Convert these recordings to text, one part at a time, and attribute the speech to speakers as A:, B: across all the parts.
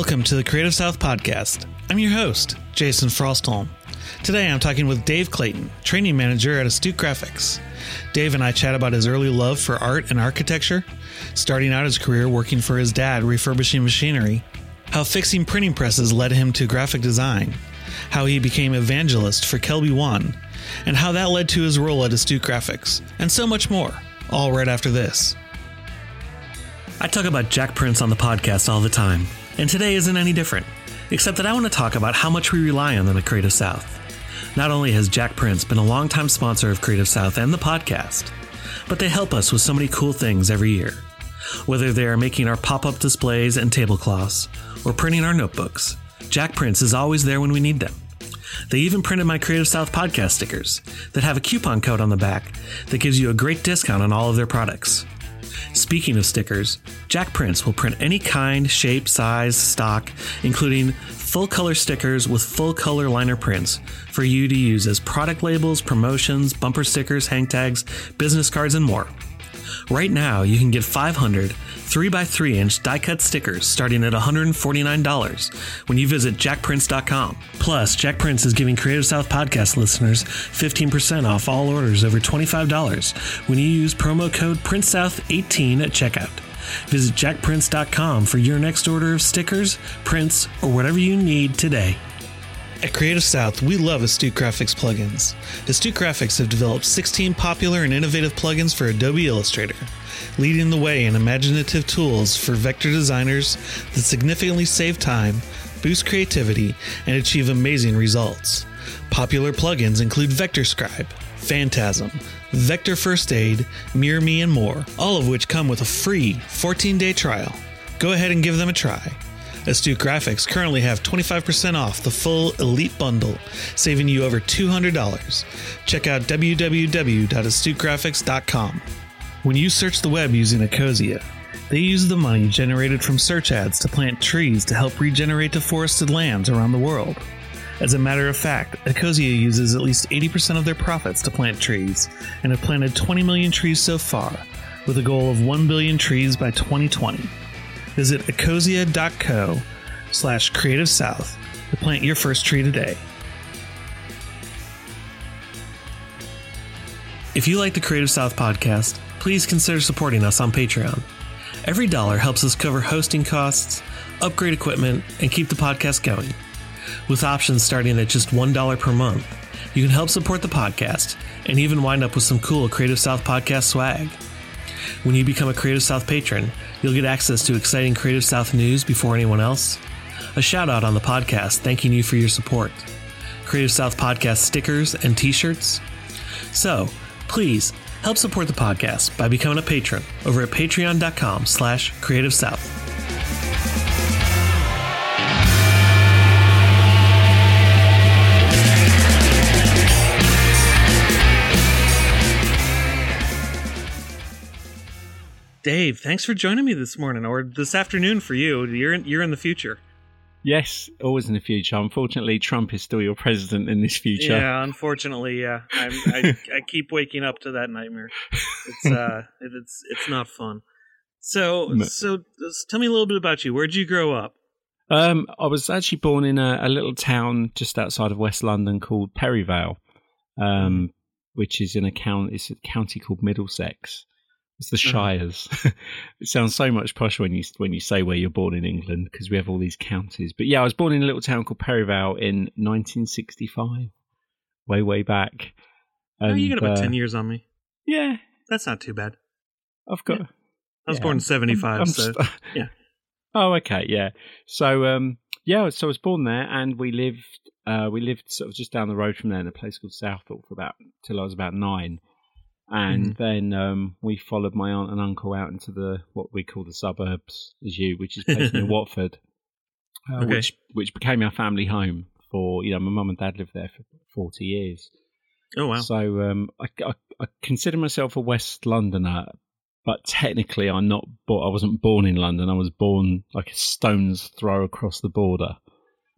A: Welcome to the Creative South Podcast. I'm your host, Jason Frostholm. Today I'm talking with Dave Clayton, training manager at Astute Graphics. Dave and I chat about his early love for art and architecture, starting out his career working for his dad refurbishing machinery, how fixing printing presses led him to graphic design, how he became evangelist for KelbyOne, and how that led to his role at Astute Graphics, and so much more, all right after this. I talk about Jakprints on the podcast all the time, and today isn't any different, except that I want to talk about how much we rely on them at Creative South. Not only has Jakprints been a longtime sponsor of Creative South and the podcast, but they help us with so many cool things every year. Whether they are making our pop up displays and tablecloths, or printing our notebooks, Jakprints is always there when we need them. They even printed my Creative South podcast stickers that have a coupon code on the back that gives you a great discount on all of their products. Speaking of stickers, Jakprints will print any kind, shape, size, stock, including full color stickers with full color liner prints for you to use as product labels, promotions, bumper stickers, hang tags, business cards, and more. Right now, you can get 500 3x3 inch die cut stickers starting at $149 when you visit jakprints.com. Plus, Jakprints is giving Creative South podcast listeners 15% off all orders over $25 when you use promo code PrintsSouth18 at checkout. Visit jakprints.com for your next order of stickers, prints, or whatever you need today. At Creative South, we love Astute Graphics plugins. Astute Graphics have developed 16 popular and innovative plugins for Adobe Illustrator, leading the way in imaginative tools for vector designers that significantly save time, boost creativity, and achieve amazing results. Popular plugins include VectorScribe, Phantasm, Vector First Aid, Mirror Me, and more, all of which come with a free 14 day trial. Go ahead and give them a try. Astute Graphics currently have 25% off the full Elite Bundle, saving you over $200. Check out www.astutegraphics.com. When you search the web using Ecosia, they use the money generated from search ads to plant trees to help regenerate deforested lands around the world. As a matter of fact, Ecosia uses at least 80% of their profits to plant trees and have planted 20 million trees so far, with a goal of 1 billion trees by 2020. Visit ecosia.co slash creative south to plant your first tree today. If you like the Creative South podcast, please consider supporting us on Patreon. Every dollar helps us cover hosting costs, upgrade equipment, and keep the podcast going. With options starting at just $1 per month, you can help support the podcast and even wind up with some cool Creative South podcast swag. When you become a Creative South patron, you'll get access to exciting Creative South news before anyone else, a shout out on the podcast thanking you for your support, Creative South podcast stickers and t-shirts. So, please help support the podcast by becoming a patron over at patreon.com slash creative south. Dave, thanks for joining me this morning or this afternoon for you. You're in, you're in the future.
B: Yes, always in the future. Unfortunately, Trump is still your president in this future.
A: Yeah, unfortunately, yeah. I'm, I I keep waking up to that nightmare. It's uh, it's it's not fun. So
B: No.
A: so tell me a little bit about you. Where'd you grow up?
B: Um, I was actually born in a, a little town just outside of West London called Perivale, um, which is in a county. It's a county called Middlesex. It's the
A: Uh-huh.
B: Shires. it sounds so much posh when you when you say where you're born in England because we have all these counties. But yeah, I was born in a little town called Perivale in 1965, way way back.
A: oh, you got about
B: uh,
A: ten years on me.
B: Yeah,
A: That's not too bad.
B: I've got.
A: I was
B: Yeah,
A: born in
B: I'm-
A: seventy five,
B: I'm
A: so
B: st-
A: yeah.
B: Oh, okay, yeah. So, um, yeah, so I was born there, and we lived, uh, we lived sort of just down the road from there in a place called Southall for about till I was about nine, and
A: Mm-hmm.
B: then um, we followed my aunt and uncle out into the what we call the suburbs, as you, which is based in Watford, uh,
A: Okay.
B: which which became our family home for you know my mum and dad lived there for forty years.
A: oh wow.
B: So um, I, I, I consider myself a West Londoner, but technically I'm not. Bo- I wasn't born in London. I was born like a stone's throw across the border.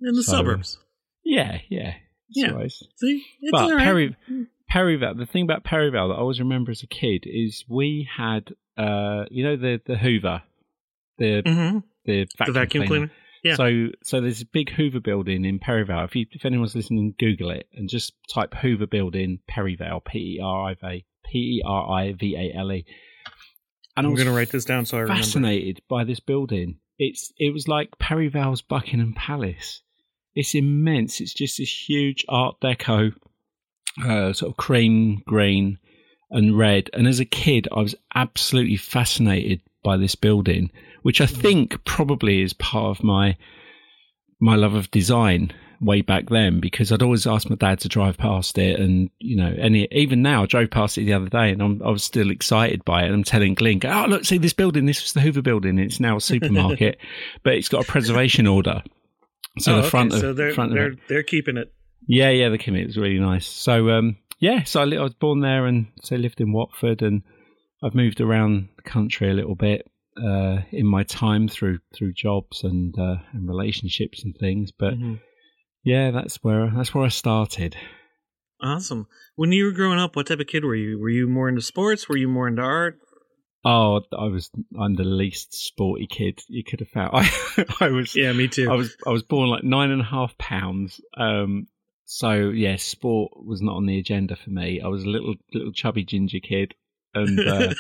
A: in the
B: so-
A: suburbs.
B: Yeah, yeah,
A: Yeah. See, it's
B: But
A: right.
B: Perry, Perivale. The thing about Perivale that I always remember as a kid is we had, uh, you know, the the Hoover, the
A: hmm
B: the vacuum,
A: The vacuum cleaner. Yeah.
B: So so there's a big Hoover building in Perivale. If you, if anyone's listening, Google it and just type Hoover building Perivale P E R I V P E R I V A L E. And
A: I'm going to write this down so I remember.
B: fascinated by this building. It's it was like Perivale's Buckingham Palace. It's immense. It's just this huge Art Deco, uh, sort of cream green and red. And as a kid, I was absolutely fascinated by this building, which I think probably is part of my my love of design way back then because I'd always asked my dad to drive past it. And you know any even now I drove past it the other day and I'm, I was still excited by it. And I'm telling Glyn oh look see this building? This was the Hoover building. It's now a supermarket. But it's got a preservation order. So
A: Oh,
B: the
A: okay,
B: front of
A: so they're
B: front of
A: they're
B: it.
A: they're keeping it.
B: Yeah, yeah, the commute was really nice. So, um, yeah, so I, li- I was born there and so lived in Watford, and I've moved around the country a little bit uh, in my time through through jobs and uh, and relationships and things. But
A: Mhm.
B: yeah, that's where that's where I started.
A: Awesome. When you were growing up, what type of kid were you? Were you more into sports? Were you more into art?
B: Oh, I was I'm the least sporty kid you could have found. I I was
A: Yeah, me too.
B: I was I was born like nine and a half pounds. Um, so yeah, sport was not on the agenda for me. I was a little little chubby ginger kid, and uh,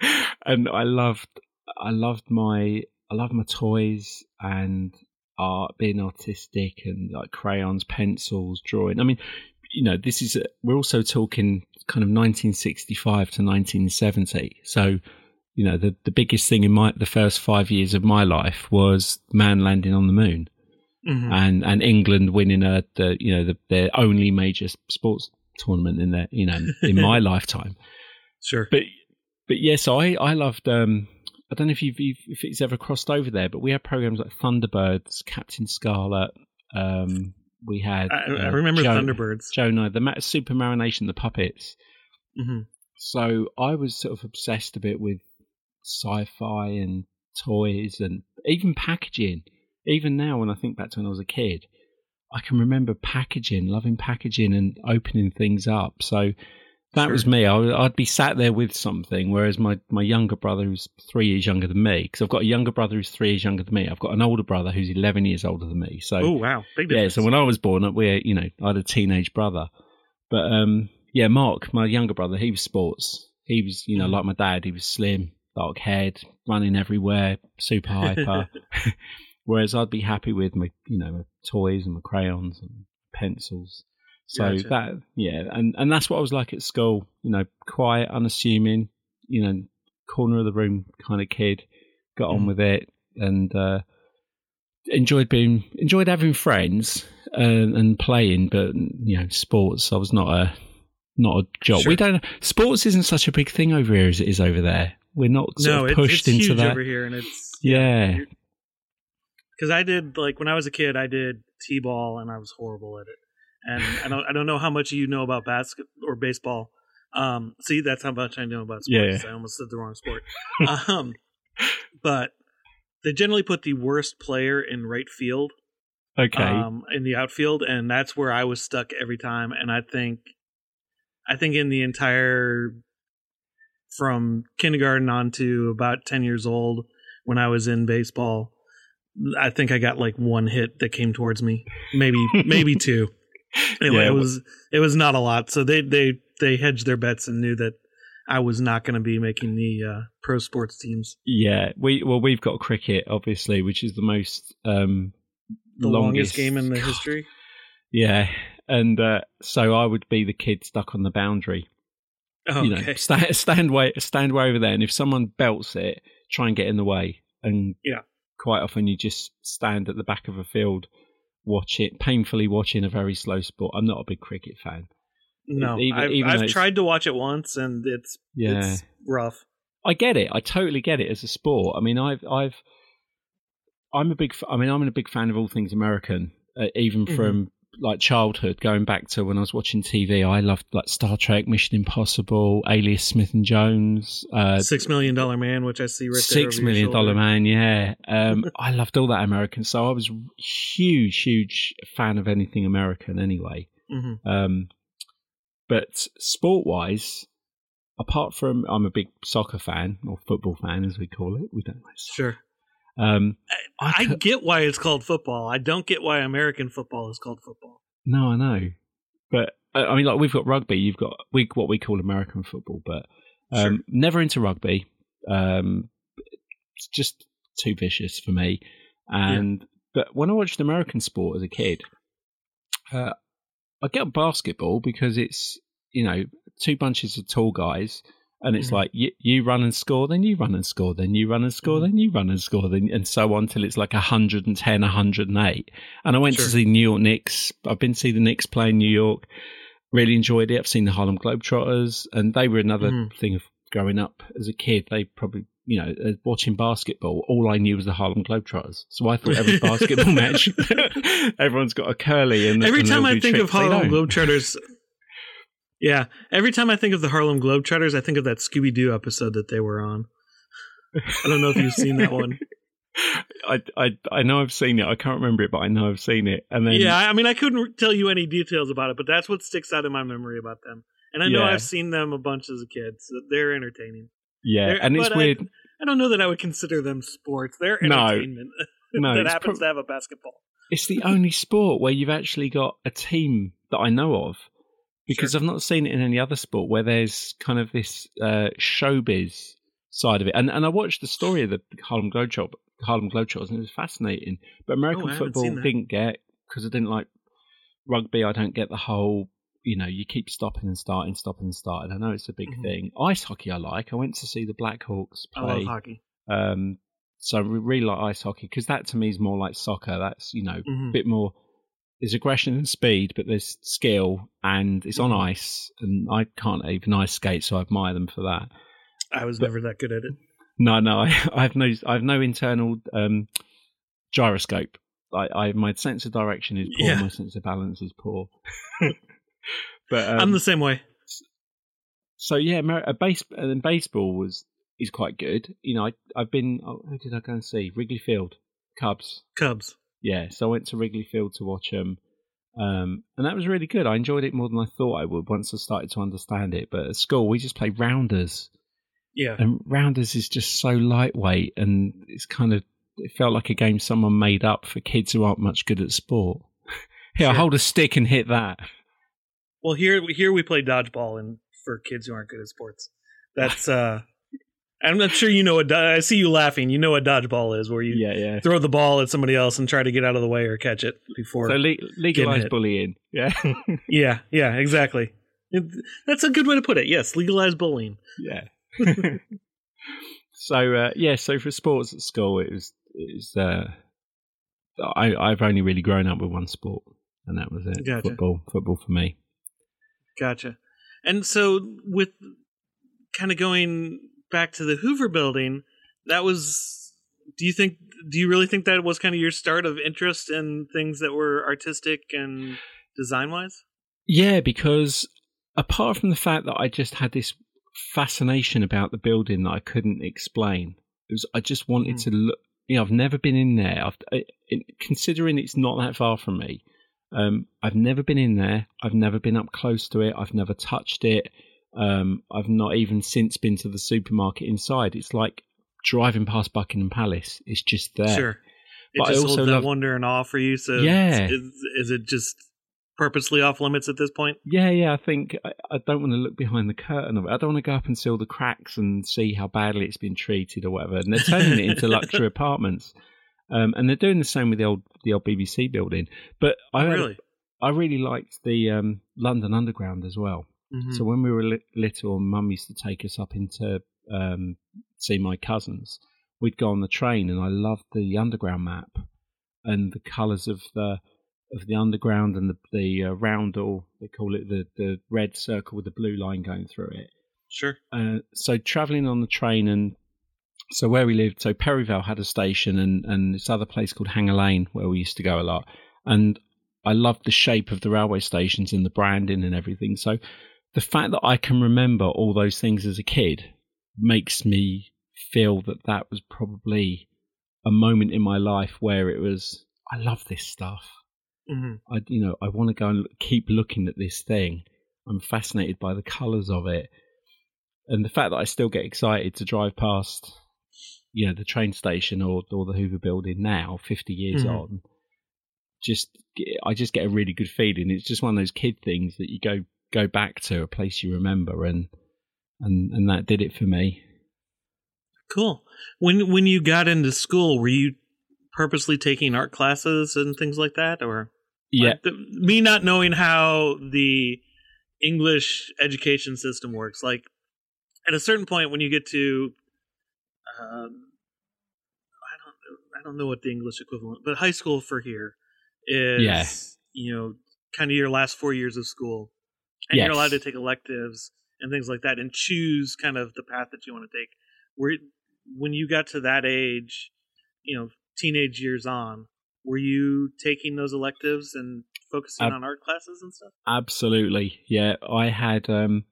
B: and I loved I loved my I loved my toys and art, being artistic and like crayons, pencils, drawing. I mean, you know, this is we're also talking kind of 1965 to 1970. So, you know, the the biggest thing in my the first five years of my life was man landing on the moon
A: Mhm.
B: and and England winning a the you know the, their only major sports tournament in their you know in my lifetime.
A: Sure.
B: But but yes, I I loved. Um, I don't know if you've, you've if it's ever crossed over there, but we had programs like Thunderbirds, Captain Scarlet. Um, we had.
A: I, I
B: uh,
A: remember
B: Jo-
A: Thunderbirds.
B: Jonah, the Supermarionation, the puppets.
A: hmm
B: So I was sort of obsessed a bit with sci-fi and toys and even packaging. Even now, when I think back to when I was a kid, I can remember packaging, loving packaging and opening things up. So that was me. I, would- I'd be sat there with something, whereas my, my younger brother, who's three years younger than me, because I've got a younger brother who's three years younger than me. I've got an older brother who's 11 years older than me. So
A: Oh wow, big
B: yeah,
A: difference.
B: so when I was born up, we're you know I had a teenage brother, but um yeah, Mark, my younger brother, he was sports. He was you know
A: Mm.
B: like my dad. He was slim, dark haired, running everywhere, super hyper. Whereas I'd be happy with my you know my toys and my crayons and pencils. So
A: Gotcha.
B: that yeah, and and that's what I was like at school. You know, quiet, unassuming. You know, corner of the room kind of kid. Got on
A: Mm.
B: with it and. uh enjoyed being enjoyed having friends and, and playing, but you know, sports. I was not a not a job.
A: Sure.
B: We don't. Sports isn't such a big thing over here as it is over there. We're not
A: no,
B: pushed
A: it's
B: into
A: huge
B: that.
A: over here, and it's
B: Yeah,
A: because I did like when I was a kid, I did t-ball, and I was horrible at it. And I don't, I don't know how much you know about basket or baseball. Um, see, that's how much I know about sports.
B: Yeah.
A: I almost said the wrong sport. um, but they generally put the worst player in right field,
B: okay.
A: um, in the outfield, and that's where I was stuck every time. And I think, I think in the entire from kindergarten on to about ten years old, when I was in baseball, I think I got like one hit that came towards me, maybe maybe two. Anyway,
B: Yeah,
A: it was it was not a lot. So they they they hedged their bets and knew that I was not going to be making the uh, pro sports teams.
B: yeah, we well we've got cricket obviously, which is the most um
A: The longest, game in the
B: God,
A: history.
B: Yeah, and uh, so I would be the kid stuck on the boundary.
A: Oh,
B: you know,
A: okay.
B: stand stand way stand way over there, and if someone belts it, try and get in the way. And
A: Yeah.
B: Quite often you just stand at the back of a field, watch it, painfully watching a very slow sport. I'm not a big cricket fan.
A: No,
B: even-
A: I've,
B: even
A: I've tried to watch it once, and it's
B: Yeah,
A: it's rough.
B: I get it. I totally get it as a sport. I mean, I've I've I'm a big. I mean, I'm a big fan of all things American, uh, even
A: Mhm.
B: from like childhood, going back to when I was watching TV. I loved like Star Trek, Mission Impossible, Alias Smith and Jones, uh,
A: Six million dollar man, which I see right.
B: Six million dollar man, yeah. Um, I loved all that American, so I was huge, huge fan of anything American anyway.
A: Mhm.
B: Um, but sport wise, apart from I'm a big soccer fan or football fan as we call it, we don't like soccer.
A: Sure.
B: Um,
A: I,
B: I
A: get why it's called football. I don't get why American football is called football.
B: no, I know, but I mean, like we've got rugby. You've got we what we call American football, but um,
A: Sure.
B: never into rugby. Um, it's just too vicious for me. And but when I watched American sport as a kid, uh, I get basketball because it's you know two bunches of tall guys. And it's
A: Mhm.
B: like you, you run and score, then you run and score, then you run and score,
A: Mhm.
B: then you run and score, then and so on till it's like 110, 108. And I went
A: Sure.
B: to see New York Knicks. I've been to see the Knicks play in New York. Really enjoyed it. I've seen the Harlem Globetrotters, and they were another
A: Mhm.
B: thing of growing up as a kid. They probably, you know, uh, watching basketball. All I knew was the Harlem Globetrotters. So I thought every basketball match, everyone's got a curly. And
A: Every time I think of
B: tricks
A: Harlem. Globetrotters, yeah, every time I think of the Harlem Globetrotters, I think of that Scooby Doo episode that they were on. I don't know if you've seen that one.
B: I, I I know I've seen it. I can't remember it, but I know I've seen it. And then
A: yeah, I mean, I couldn't tell you any details about it, but that's what sticks out in my memory about them. And I know
B: Yeah.
A: I've seen them a bunch as a kid, so they're entertaining.
B: yeah,
A: They're-
B: and it's
A: but I-
B: weird.
A: I don't know that I would consider them sports. They're entertainment
B: No,
A: that happens
B: prob-
A: to have a basketball.
B: it's the only sport where you've actually got a team that I know of because
A: Sure.
B: I've not seen it in any other sport where there's kind of this uh, showbiz side of it. And and I watched the story of the Harlem Globetrotters, Harlem Globetrotters, and it was fascinating. But American
A: Oh,
B: football didn't get because I didn't like rugby. I don't get the whole. You know, you keep stopping and starting, stopping and starting. I know it's a big
A: Mhm.
B: thing. Ice hockey, I like. I went to see the Blackhawks play.
A: I love hockey.
B: Um, so I really like ice hockey because that to me is more like soccer. That's you know a bit more. There's aggression and speed, but there's skill, and it's on
A: Mhm.
B: ice. And I can't even ice skate, so I admire them for that.
A: I was
B: but-
A: never that good at it.
B: No, no, I, I have no, I have no internal um, gyroscope. I, I, my sense of direction is poor.
A: Yeah.
B: My sense of balance is poor. but um,
A: I'm the same way.
B: so yeah, a base and then baseball was is quite good. You know, I I've been. Oh, who did I go and see? Wrigley Field, Cubs.
A: Cubs.
B: Yeah, so I went to Wrigley Field to watch them, um, and that was really good. I enjoyed it more than I thought I would once I started to understand it. But at school, we just played rounders,
A: Yeah.
B: and rounders is just so lightweight, and it's kind of it felt like a game someone made up for kids who aren't much good at sport. Here,
A: Sure.
B: hold a stick and hit that.
A: Well, here here we play dodgeball, and for kids who aren't good at sports, that's. uh I'm not sure you know what. I see you laughing. You know what dodgeball is, where you
B: Yeah, yeah.
A: throw the ball at somebody else and try to get out of the way or catch it before.
B: So le- legalize bullying. Yeah,
A: yeah, yeah, exactly. It, that's a good way to put it. Yes, legalize bullying.
B: yeah. so uh, yeah, so for sports at school, it was it was. Uh, I I've only really grown up with one sport, and that was it.
A: Gotcha.
B: Football, football for me.
A: Gotcha. And so, with kind of going back to the Hoover Building, that was. Do you think? Do you really think that was kind of your start of interest in things that were artistic and design wise?
B: Yeah, because apart from the fact that I just had this fascination about the building that I couldn't explain, it was I just wanted
A: Mm.
B: to look. You know, I've never been in there. I've, I, considering it's not that far from me, um, I've never been in there. I've never been up close to it. I've never touched it. Um, I've not even since been to the supermarket inside. It's like driving past Buckingham Palace. It's just there.
A: Sure. It
B: But I also love-
A: wonder and awe for you. So,
B: Yeah.
A: is, is it just purposely off limits at this point?
B: Yeah, yeah. I think I, I don't want to look behind the curtain of it. I don't want to go up and see all the cracks and see how badly it's been treated or whatever. And they're turning it into luxury apartments, um, and they're doing the same with the old the old BBC building. But I had-
A: really?
B: I really liked the um, London Underground as well.
A: Mhm.
B: So when we were li- little, and Mum used to take us up into um, see my cousins. We'd go on the train, and I loved the Underground map and the colours of the of the Underground and the the uh, roundel. They call it the the red circle with the blue line going through it.
A: Sure.
B: Uh, so traveling on the train and so where we lived, so Perivale had a station and and this other place called Hanger Lane where we used to go a lot. And I loved the shape of the railway stations and the branding and everything. So the fact that I can remember all those things as a kid makes me feel that that was probably a moment in my life where it was I love this stuff.
A: hmm
B: I you know I want to go and keep looking at this thing. I'm fascinated by the colours of it, and the fact that I still get excited to drive past you know the train station or or the Hoover Building now, fifty years
A: Mhm.
B: on, just I just get a really good feeling. It's just one of those kid things that you go go back to a place you remember, and and and that did it for me.
A: Cool. When when you got into school, were you purposely taking art classes and things like that, or
B: Yeah,
A: Like, the, me not knowing how the English education system works? Like at a certain point, when you get to, um, I don't I don't know what the English equivalent, but high school for here is,
B: Yeah.
A: you know, kind of your last four years of school, and
B: Yes.
A: you're allowed to take electives and things like that, and choose kind of the path that you want to take. Where when you got to that age, you know, teenage years on, were you taking those electives and focusing
B: Ab-
A: on art classes and stuff?
B: Absolutely. Yeah, I had um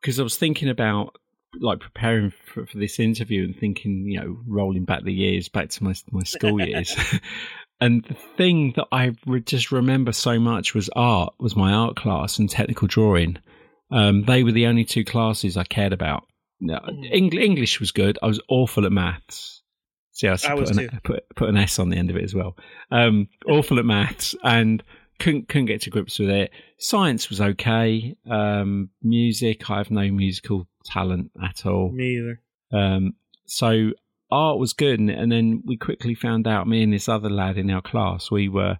B: because I was thinking about like preparing for, for this interview and thinking, you know, rolling back the years back to my my school years. and the thing that I just remember so much was art, was my art class and technical drawing. Um, they were the only two classes I cared about. No,
A: Mhm.
B: Eng- English was good. I was awful at maths. See, I,
A: I
B: put, an, put put an S on the end of it as well. Um, awful at maths and couldn't couldn't get to grips with it. Science was okay. Um, music, I have no musical talent at all.
A: Me either.
B: Um, so art was good, and, and then we quickly found out. Me and this other lad in our class, we were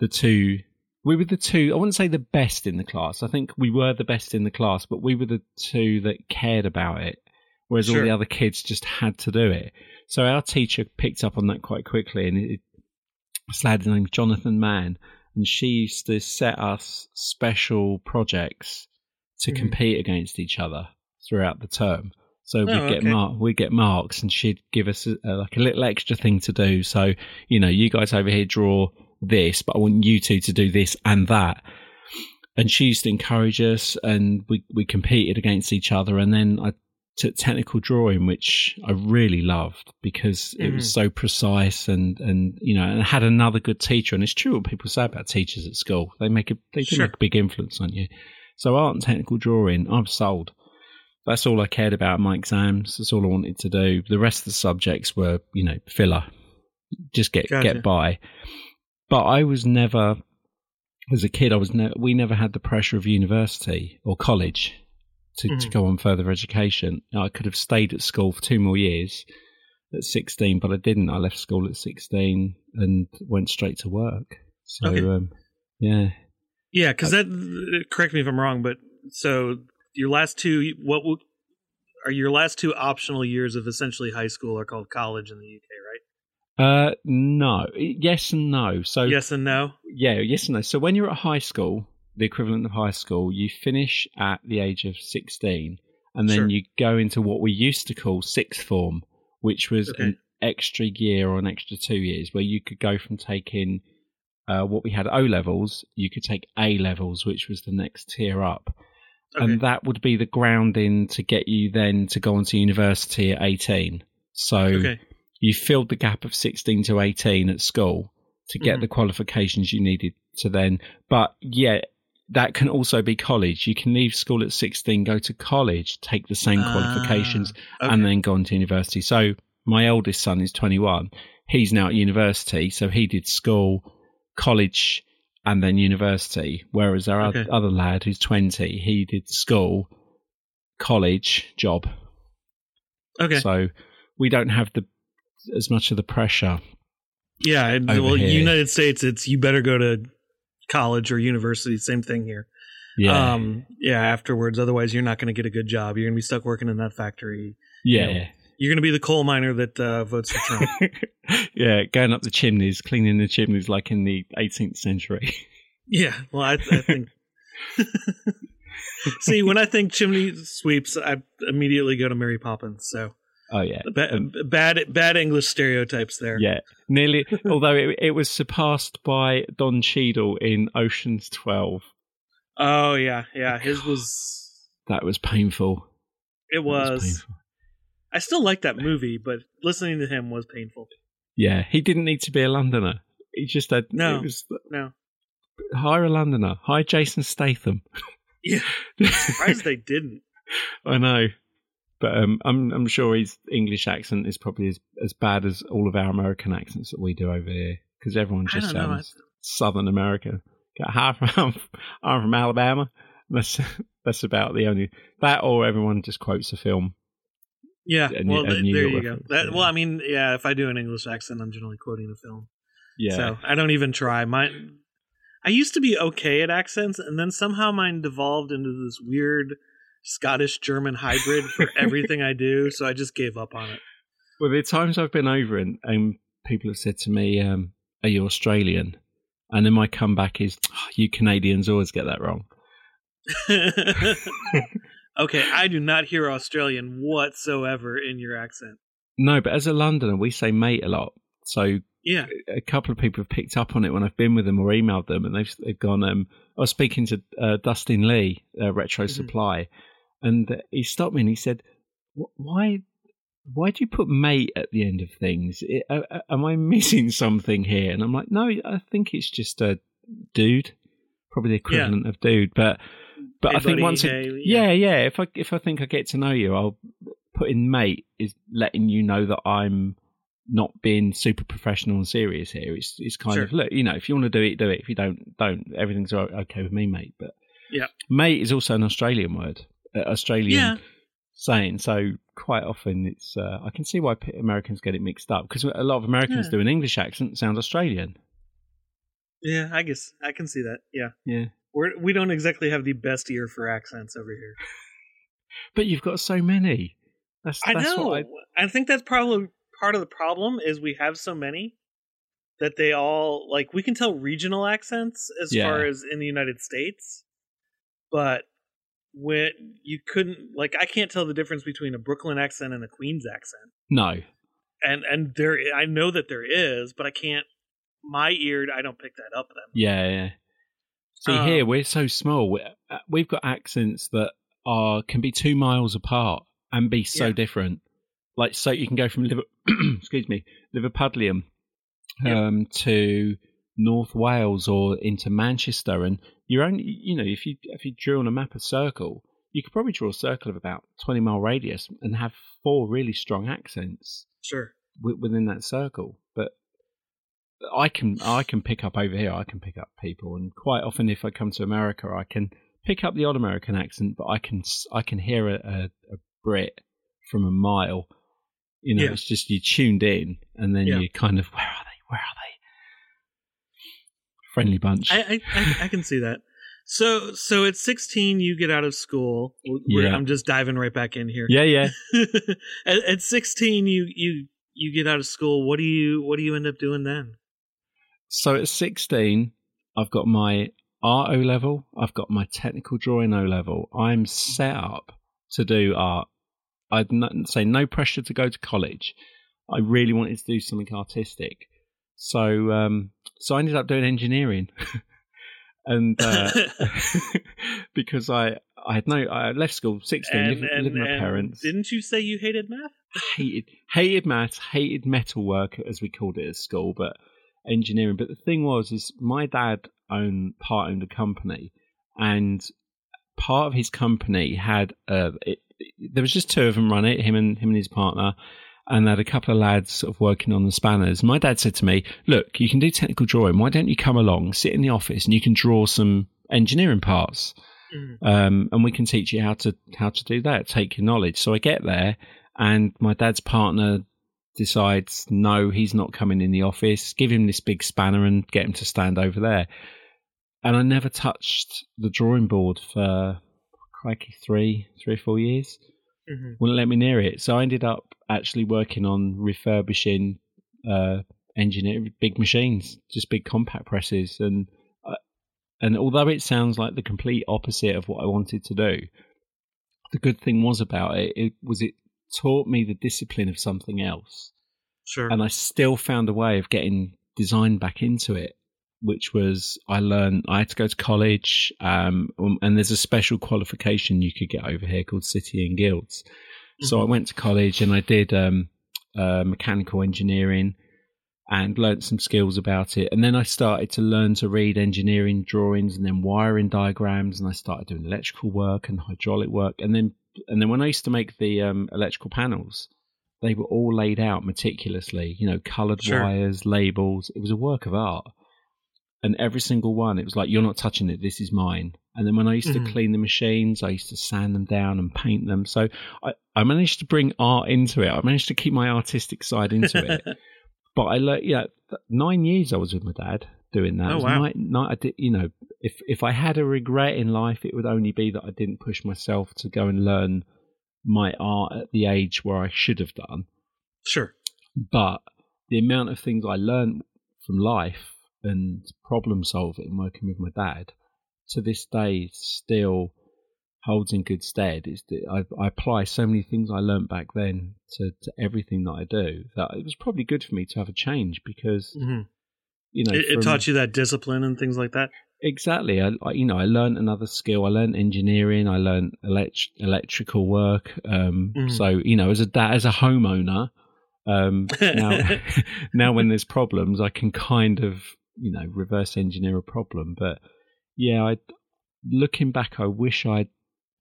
B: the two. We were the two. I wouldn't say the best in the class. I think we were the best in the class, but we were the two that cared about it, whereas all the other kids just had to do it. So our teacher picked up on that quite quickly, and it, this lad named Jonathan Mann, and she used to set us special projects to
A: Mhm.
B: compete against each other throughout the term. So we'd
A: Oh,
B: get
A: okay.
B: mar- we'd get marks, and she'd give us a, a- like a little extra thing to do. So you know, you guys over here draw this, but I want you two to do this and that. And she used to encourage us, and we we competed against each other. And then I took technical drawing, which I really loved because it was mm. so precise and and you know, and I had another good teacher. And it's true what people say about teachers at school; they make a they do
A: Sure.
B: make a big influence on you. So art and technical drawing, I'm sold. That's all I cared about my exams. That's all I wanted to do. The rest of the subjects were, you know, filler. Just get
A: Gotcha.
B: get by. But I was never, as a kid, I was ne- we never had the pressure of university or college to, to
A: Mhm.
B: go on further education. I could have stayed at school for two more years at 16, but I didn't. I left school at 16 and went straight to work. So,
A: Okay.
B: um, yeah.
A: Yeah, because that. Correct me if I'm wrong, but so your last two, what are your last two optional years of essentially high school are called college in the UK, right?
B: Uh, no. Yes and no. So,
A: yes and no.
B: Yeah, yes and no. So when you're at high school, the equivalent of high school, you finish at the age of 16 and then
A: Sure.
B: you go into what we used to call sixth form, which was
A: Okay.
B: an extra year or an extra two years where you could go from taking uh, what we had O levels, you could take A levels, which was the next tier up.
A: Okay.
B: And that would be the grounding to get you then to go on to university at 18. So
A: okay.
B: you filled the gap of 16 to 18 at school to get
A: Mhm.
B: the qualifications you needed to then but yeah that can also be college you can leave school at 16 go to college take the same
A: Ah,
B: qualifications
A: okay.
B: and then go on to university so my oldest son is 21 he's now at university so he did school college and then university whereas our
A: Okay.
B: other, lad who's 20 he did school college job
A: okay.
B: so we don't have the as much of the pressure.
A: yeah. well,
B: here.
A: United States, it's you better go to college or university. Same thing here.
B: Yeah,
A: Um, yeah. Afterwards, otherwise you're not going to get a good job. You're going to be stuck working in that factory.
B: yeah,
A: You're going to be the coal miner that uh, votes for Trump.
B: yeah. Going up the chimneys, cleaning the chimneys like in the 18th century.
A: Yeah, well, I, I think. See, when I think chimney sweeps, I immediately go to Mary Poppins. So
B: Oh yeah,
A: ba-
B: Um,
A: bad, bad English stereotypes there.
B: yeah. Nearly. although it, it was surpassed by Don Cheadle in Ocean's 12.
A: Oh yeah, yeah. His was.
B: That was painful.
A: It
B: That
A: was.
B: painful.
A: I still like that movie, but listening to him was painful.
B: Yeah, he didn't need to be a Londoner. He just had.
A: No.
B: Was,
A: No.
B: hire a Londoner. Hire Jason Statham.
A: Yeah. Surprised they didn't.
B: I know. but um, I'm I'm sure his English accent is probably as, as bad as all of our American accents that we do over here because everyone just
A: don't know.
B: sounds Southern American. Got half I'm, I'm from Alabama. That's that's about the only that or everyone just quotes a film.
A: Yeah,
B: a
A: well,
B: a
A: th- there you go. That. Well, I mean, yeah, if I do an English accent, I'm generally quoting a film.
B: Yeah,
A: So I don't even try. My, I used to be okay at accents, and then somehow mine devolved into this weird Scottish German hybrid for everything I do. So I just gave up on it.
B: Well, the times I've been over and, and people have said to me, um, "Are you Australian?" and then my comeback is, "Oh, "You Canadians always get that wrong."
A: okay, I do not hear Australian whatsoever in your accent.
B: No, but as a Londoner, we say mate a lot. So
A: Yeah,
B: a couple of people have picked up on it when I've been with them or emailed them, and they've they've gone. Um, I was speaking to uh, Dustin Lee, uh, Retro
A: Mhm.
B: Supply, and uh, he stopped me and he said, "Why, why do you put mate at the end of things? I- uh, am I missing something here?" And I'm like, "No, I think it's just a dude, probably the equivalent of dude." But but I think once, it,
A: yeah.
B: yeah, yeah. If I if I think I get to know you, I'll put in mate is letting you know that I'm not being super professional and serious here. It's it's kind
A: Sure.
B: of look, you know, if you want to do it, do it. If you don't, don't. Everything's okay with me, mate. But
A: Yeah.
B: mate is also an Australian word, uh, Australian
A: Yeah.
B: saying. So quite often, it's uh, I can see why Americans get it mixed up because a lot of Americans
A: Yeah.
B: do an English accent sound Australian.
A: yeah. I guess I can see that. Yeah,
B: Yeah,
A: we're we don't exactly have the best ear for accents over here.
B: but you've got so many. That's,
A: I
B: that's
A: know.
B: What I,
A: I think that's probably part of the problem is we have so many that they all like we can tell regional accents as
B: Yeah.
A: far as in the United States, but when you couldn't like I can't tell the difference between a Brooklyn accent and a Queens accent.
B: no,
A: And and there I know that there is, but I can't my ear I don't pick that up then.
B: Yeah, yeah. See,
A: Um,
B: here we're so small. uh, We've got accents that are can be two miles apart and be so
A: Yeah.
B: different. Like, so you can go from Liver, excuse me, Liverpudlian
A: Yep.
B: um, to North Wales or into Manchester, and you're only, you know, if you if you drew on a map a circle, you could probably draw a circle of about twenty mile radius and have four really strong accents
A: Sure.
B: wi- within that circle. But I can I can pick up over here. I can pick up people, and quite often, if I come to America, I can pick up the odd American accent, but I can I can hear a, a, a Brit from a mile. You know,
A: Yeah.
B: it's just you tuned in, and then
A: Yeah.
B: you kind of where are they? Where are they? Friendly bunch.
A: I, I, I, can see that. So so at 16 you get out of school.
B: Yeah.
A: I'm just diving right back in here.
B: yeah, yeah.
A: at, at 16 you you you get out of school. What do you what do you end up doing then?
B: So at 16, I've got my art O level, I've got my technical drawing O level. I'm set up to do art. I'd not, say no pressure to go to college. I really wanted to do something artistic. So, um, so I ended up doing engineering. and, uh, because I, I had no, I left school 16, living, living with my parents
A: didn't you say you hated math?
B: hated hated maths, hated metalwork as we called it at school, but engineering. But the thing was, is my dad owned part owned a company, and part of his company had uh, it, there was just two of them run it, him and him and his partner. And they had a couple of lads sort of working on the spanners. My dad said to me, "Look, you can do technical drawing. Why don't you come along, sit in the office, and you can draw some engineering parts?"
A: Mhm.
B: um, and we can teach you how to how to do that. Take your knowledge. So I get there, and my dad's partner decides no, he's not coming in the office. Give him this big spanner and get him to stand over there. And I never touched the drawing board for crikey three three or four years.
A: Mhm.
B: Wouldn't let me near it. So I ended up actually working on refurbishing uh, engineer big machines, just big compact presses, and uh, and although it sounds like the complete opposite of what I wanted to do, the good thing was about it, it was it taught me the discipline of something else,
A: Sure.
B: and I still found a way of getting design back into it. Which was I learned I had to go to college, um, um, and there's a special qualification you could get over here called City and Guilds. So I went to college and I did um, uh, mechanical engineering and learnt some skills about it. And then I started to learn to read engineering drawings and then wiring diagrams. And I started doing electrical work and hydraulic work. And then and then when I used to make the um, electrical panels, they were all laid out meticulously. You know, coloured
A: Sure.
B: wires, labels. It was a work of art. And every single one, it was like, you're not touching it. This is mine. And then when I used
A: Mhm.
B: to clean the machines, I used to sand them down and paint them. So I, I managed to bring art into it. I managed to keep my artistic side into it. But I learned, yeah, nine years I was with my dad doing that.
A: Oh, wow.
B: Nine, nine, I did, you know, if if I had a regret in life, it would only be that I didn't push myself to go and learn my art at the age where I should have done.
A: sure.
B: But the amount of things I learned from life and problem solving working with my dad to this day still holds in good stead. Is that I, I apply so many things I learned back then to, to everything that I do that it was probably good for me to have a change because
A: hmm
B: you know
A: It, it
B: from-
A: taught you that discipline and things like that.
B: Exactly. I, I, you know, I learned another skill. I learned engineering. I learned elect- electrical work. Um,
A: Mhm.
B: So, you know, as a da- as a homeowner, um, now now when there's problems, I can kind of you know reverse engineer a problem. But yeah, I looking back, I wish I'd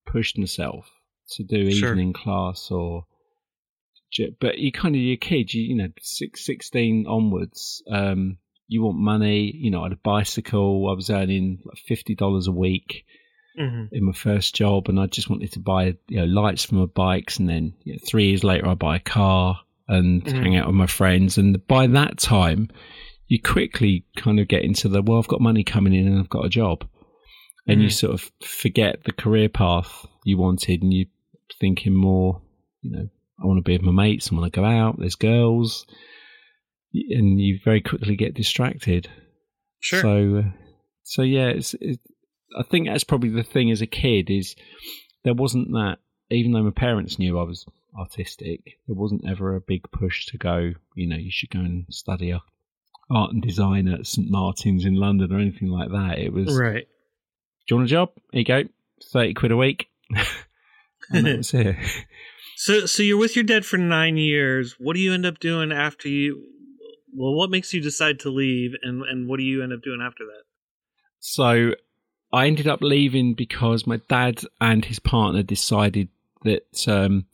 B: pushed myself to do
A: Sure.
B: evening class or. But you kind of your kid, you, you know, six, 16 onwards. Um, you want money. You know, I had a bicycle. I was earning like fifty dollars a week
A: hmm
B: in my first job, and I just wanted to buy you know lights for my bikes, and then you know, three years later I buy a car and
A: Mhm.
B: hang out with my friends, and by that time you quickly kind of get into the well, I've got money coming in and I've got a job, and you
A: Mhm.
B: sort of forget the career path you wanted, and you're thinking more, you know, I want to be with my mates, I want to go out, there's girls, and you very quickly get distracted.
A: Sure.
B: So, uh, so yeah, it's, it, I think that's probably the thing as a kid is there wasn't that. Even though my parents knew I was artistic, there wasn't ever a big push to go. You know, you should go and study a- art and design at St Martin's in London or anything like that. It was,
A: right.
B: do you want a job? Here you go, thirty quid a week, and that was it.
A: So, so you're with your dad for nine years. What do you end up doing after you? Well, what makes you decide to leave, and and what do you end up doing after that?
B: So I ended up leaving because my dad and his partner decided that. Um,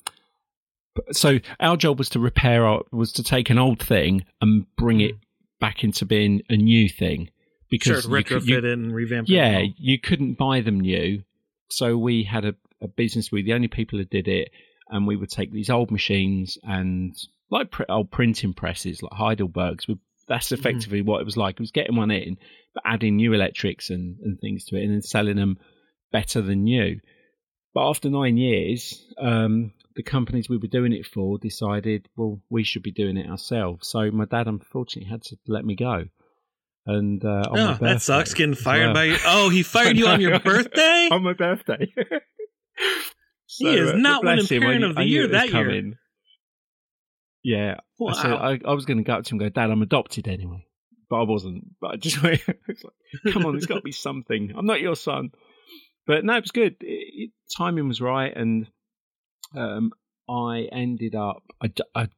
B: so our job was to repair our was to take an old thing and bring it back into being a new thing because could-
A: retrofit
B: you-
A: it and revamp it.
B: yeah,
A: all.
B: you couldn't buy them new. So we had a, a business. We were the only people who did it, and we would take these old machines and like pr- old printing presses, like Heidelbergs. That's
A: Mm-hmm.
B: effectively what it was like. It was getting one in, but adding new electrics and, and things to it, and then selling them better than new. But after nine years, um, the companies we were doing it for decided, well, we should be doing it ourselves. So my dad, unfortunately, had to let me go. And uh, on my
A: Oh, that sucks. Getting fired
B: well.
A: by your. Oh, he fired you on your birthday.
B: on my birthday.
A: He is not
B: bless
A: winning Parent of the Year that year.
B: coming. Yeah,
A: Wow.
B: so I, I was going to go up to him and go, Dad, I'm adopted anyway. But I wasn't. But I just went, like, come on, there's got to be something. I'm not your son. But no, it was good. It, it, timing was right. And um, I ended up, I, I-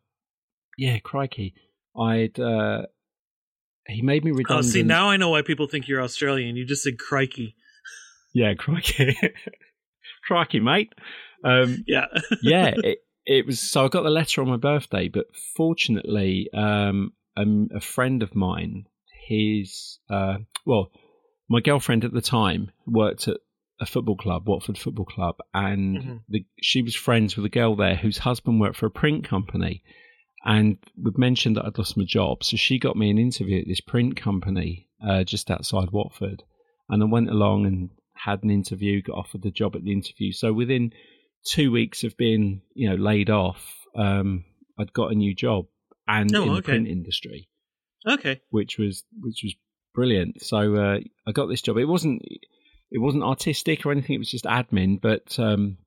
B: yeah, crikey. I'd, uh, he made me
A: ridiculous.
B: oh,
A: see, now I know why people think you're Australian. You just said crikey.
B: Yeah, crikey. crikey, mate. Um,
A: Yeah.
B: yeah, it, it was. So I got the letter on my birthday, but fortunately, um, um, a friend of mine, his, uh, well, my girlfriend at the time worked at a football club, Watford Football Club, and
A: Mhm.
B: the, she was friends with a girl there whose husband worked for a print company. And we'd mentioned that I'd lost my job, so she got me an interview at this print company uh, just outside Watford. And I went along and had an interview, got offered the job at the interview. So within two weeks of being, you know, laid off, um, I'd got a new job and
A: Oh,
B: in the
A: okay.
B: print industry,
A: okay.
B: which was which was brilliant. So uh, I got this job. It wasn't it wasn't artistic or anything. It was just admin, but um,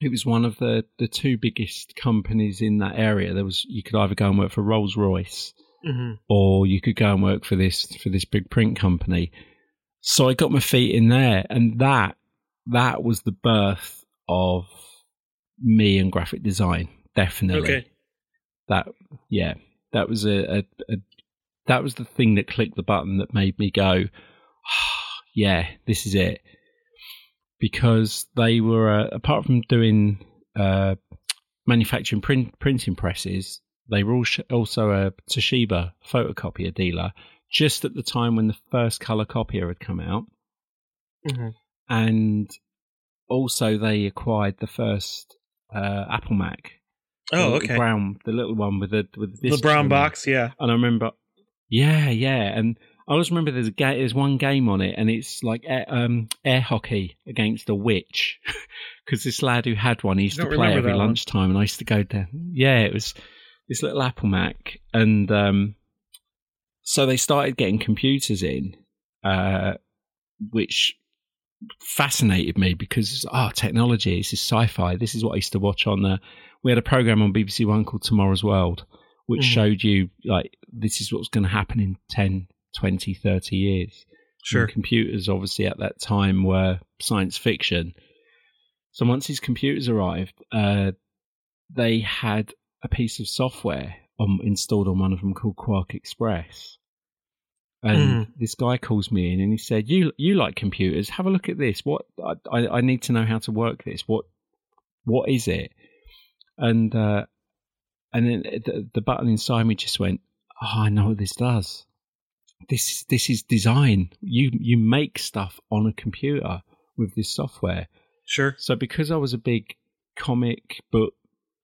B: it was one of the the two biggest companies in that area. There was you could either go and work for Rolls Royce
A: hmm
B: or you could go and work for this for this big print company. So I got my feet in there, and that that was the birth of me and graphic design. Definitely,
A: Okay.
B: that yeah, that was a, a, a that was the thing that clicked the button that made me go, "Ah, yeah, this is it. because they were uh, apart from doing uh, manufacturing print, printing presses, they were also a Toshiba photocopier dealer just at the time when the first color copier had come out. Mm-hmm. And also, they acquired the first uh, Apple Mac.
A: Oh, okay.
B: Brown, the little one with the with
A: the brown box, yeah.
B: And I remember, yeah, yeah, and I always remember there's a ga- there's one game on it, and it's like air, um, air hockey against a witch, because this lad who had one he used to play every lunchtime, and I used to go there. Yeah, it was this little Apple Mac, and um, so they started getting computers in, uh, which fascinated me because oh, technology, this is sci-fi. This is what I used to watch on the. We had a program on BBC One called Tomorrow's World, which mm showed you like this is what's going to happen in 10, 20, 30 years.
A: Sure.
B: And computers, obviously, at that time were science fiction. So once these computers arrived, uh, they had a piece of software on, installed on one of them called QuarkXPress. And mm. this guy calls me in and he said, "You you like computers? Have a look at this. What I, I need to know how to work this. What what is it?" And uh, and then the, the button inside me just went, "Oh, I know what this does. This this is design. You you make stuff on a computer with this software."
A: Sure.
B: So because I was a big comic book,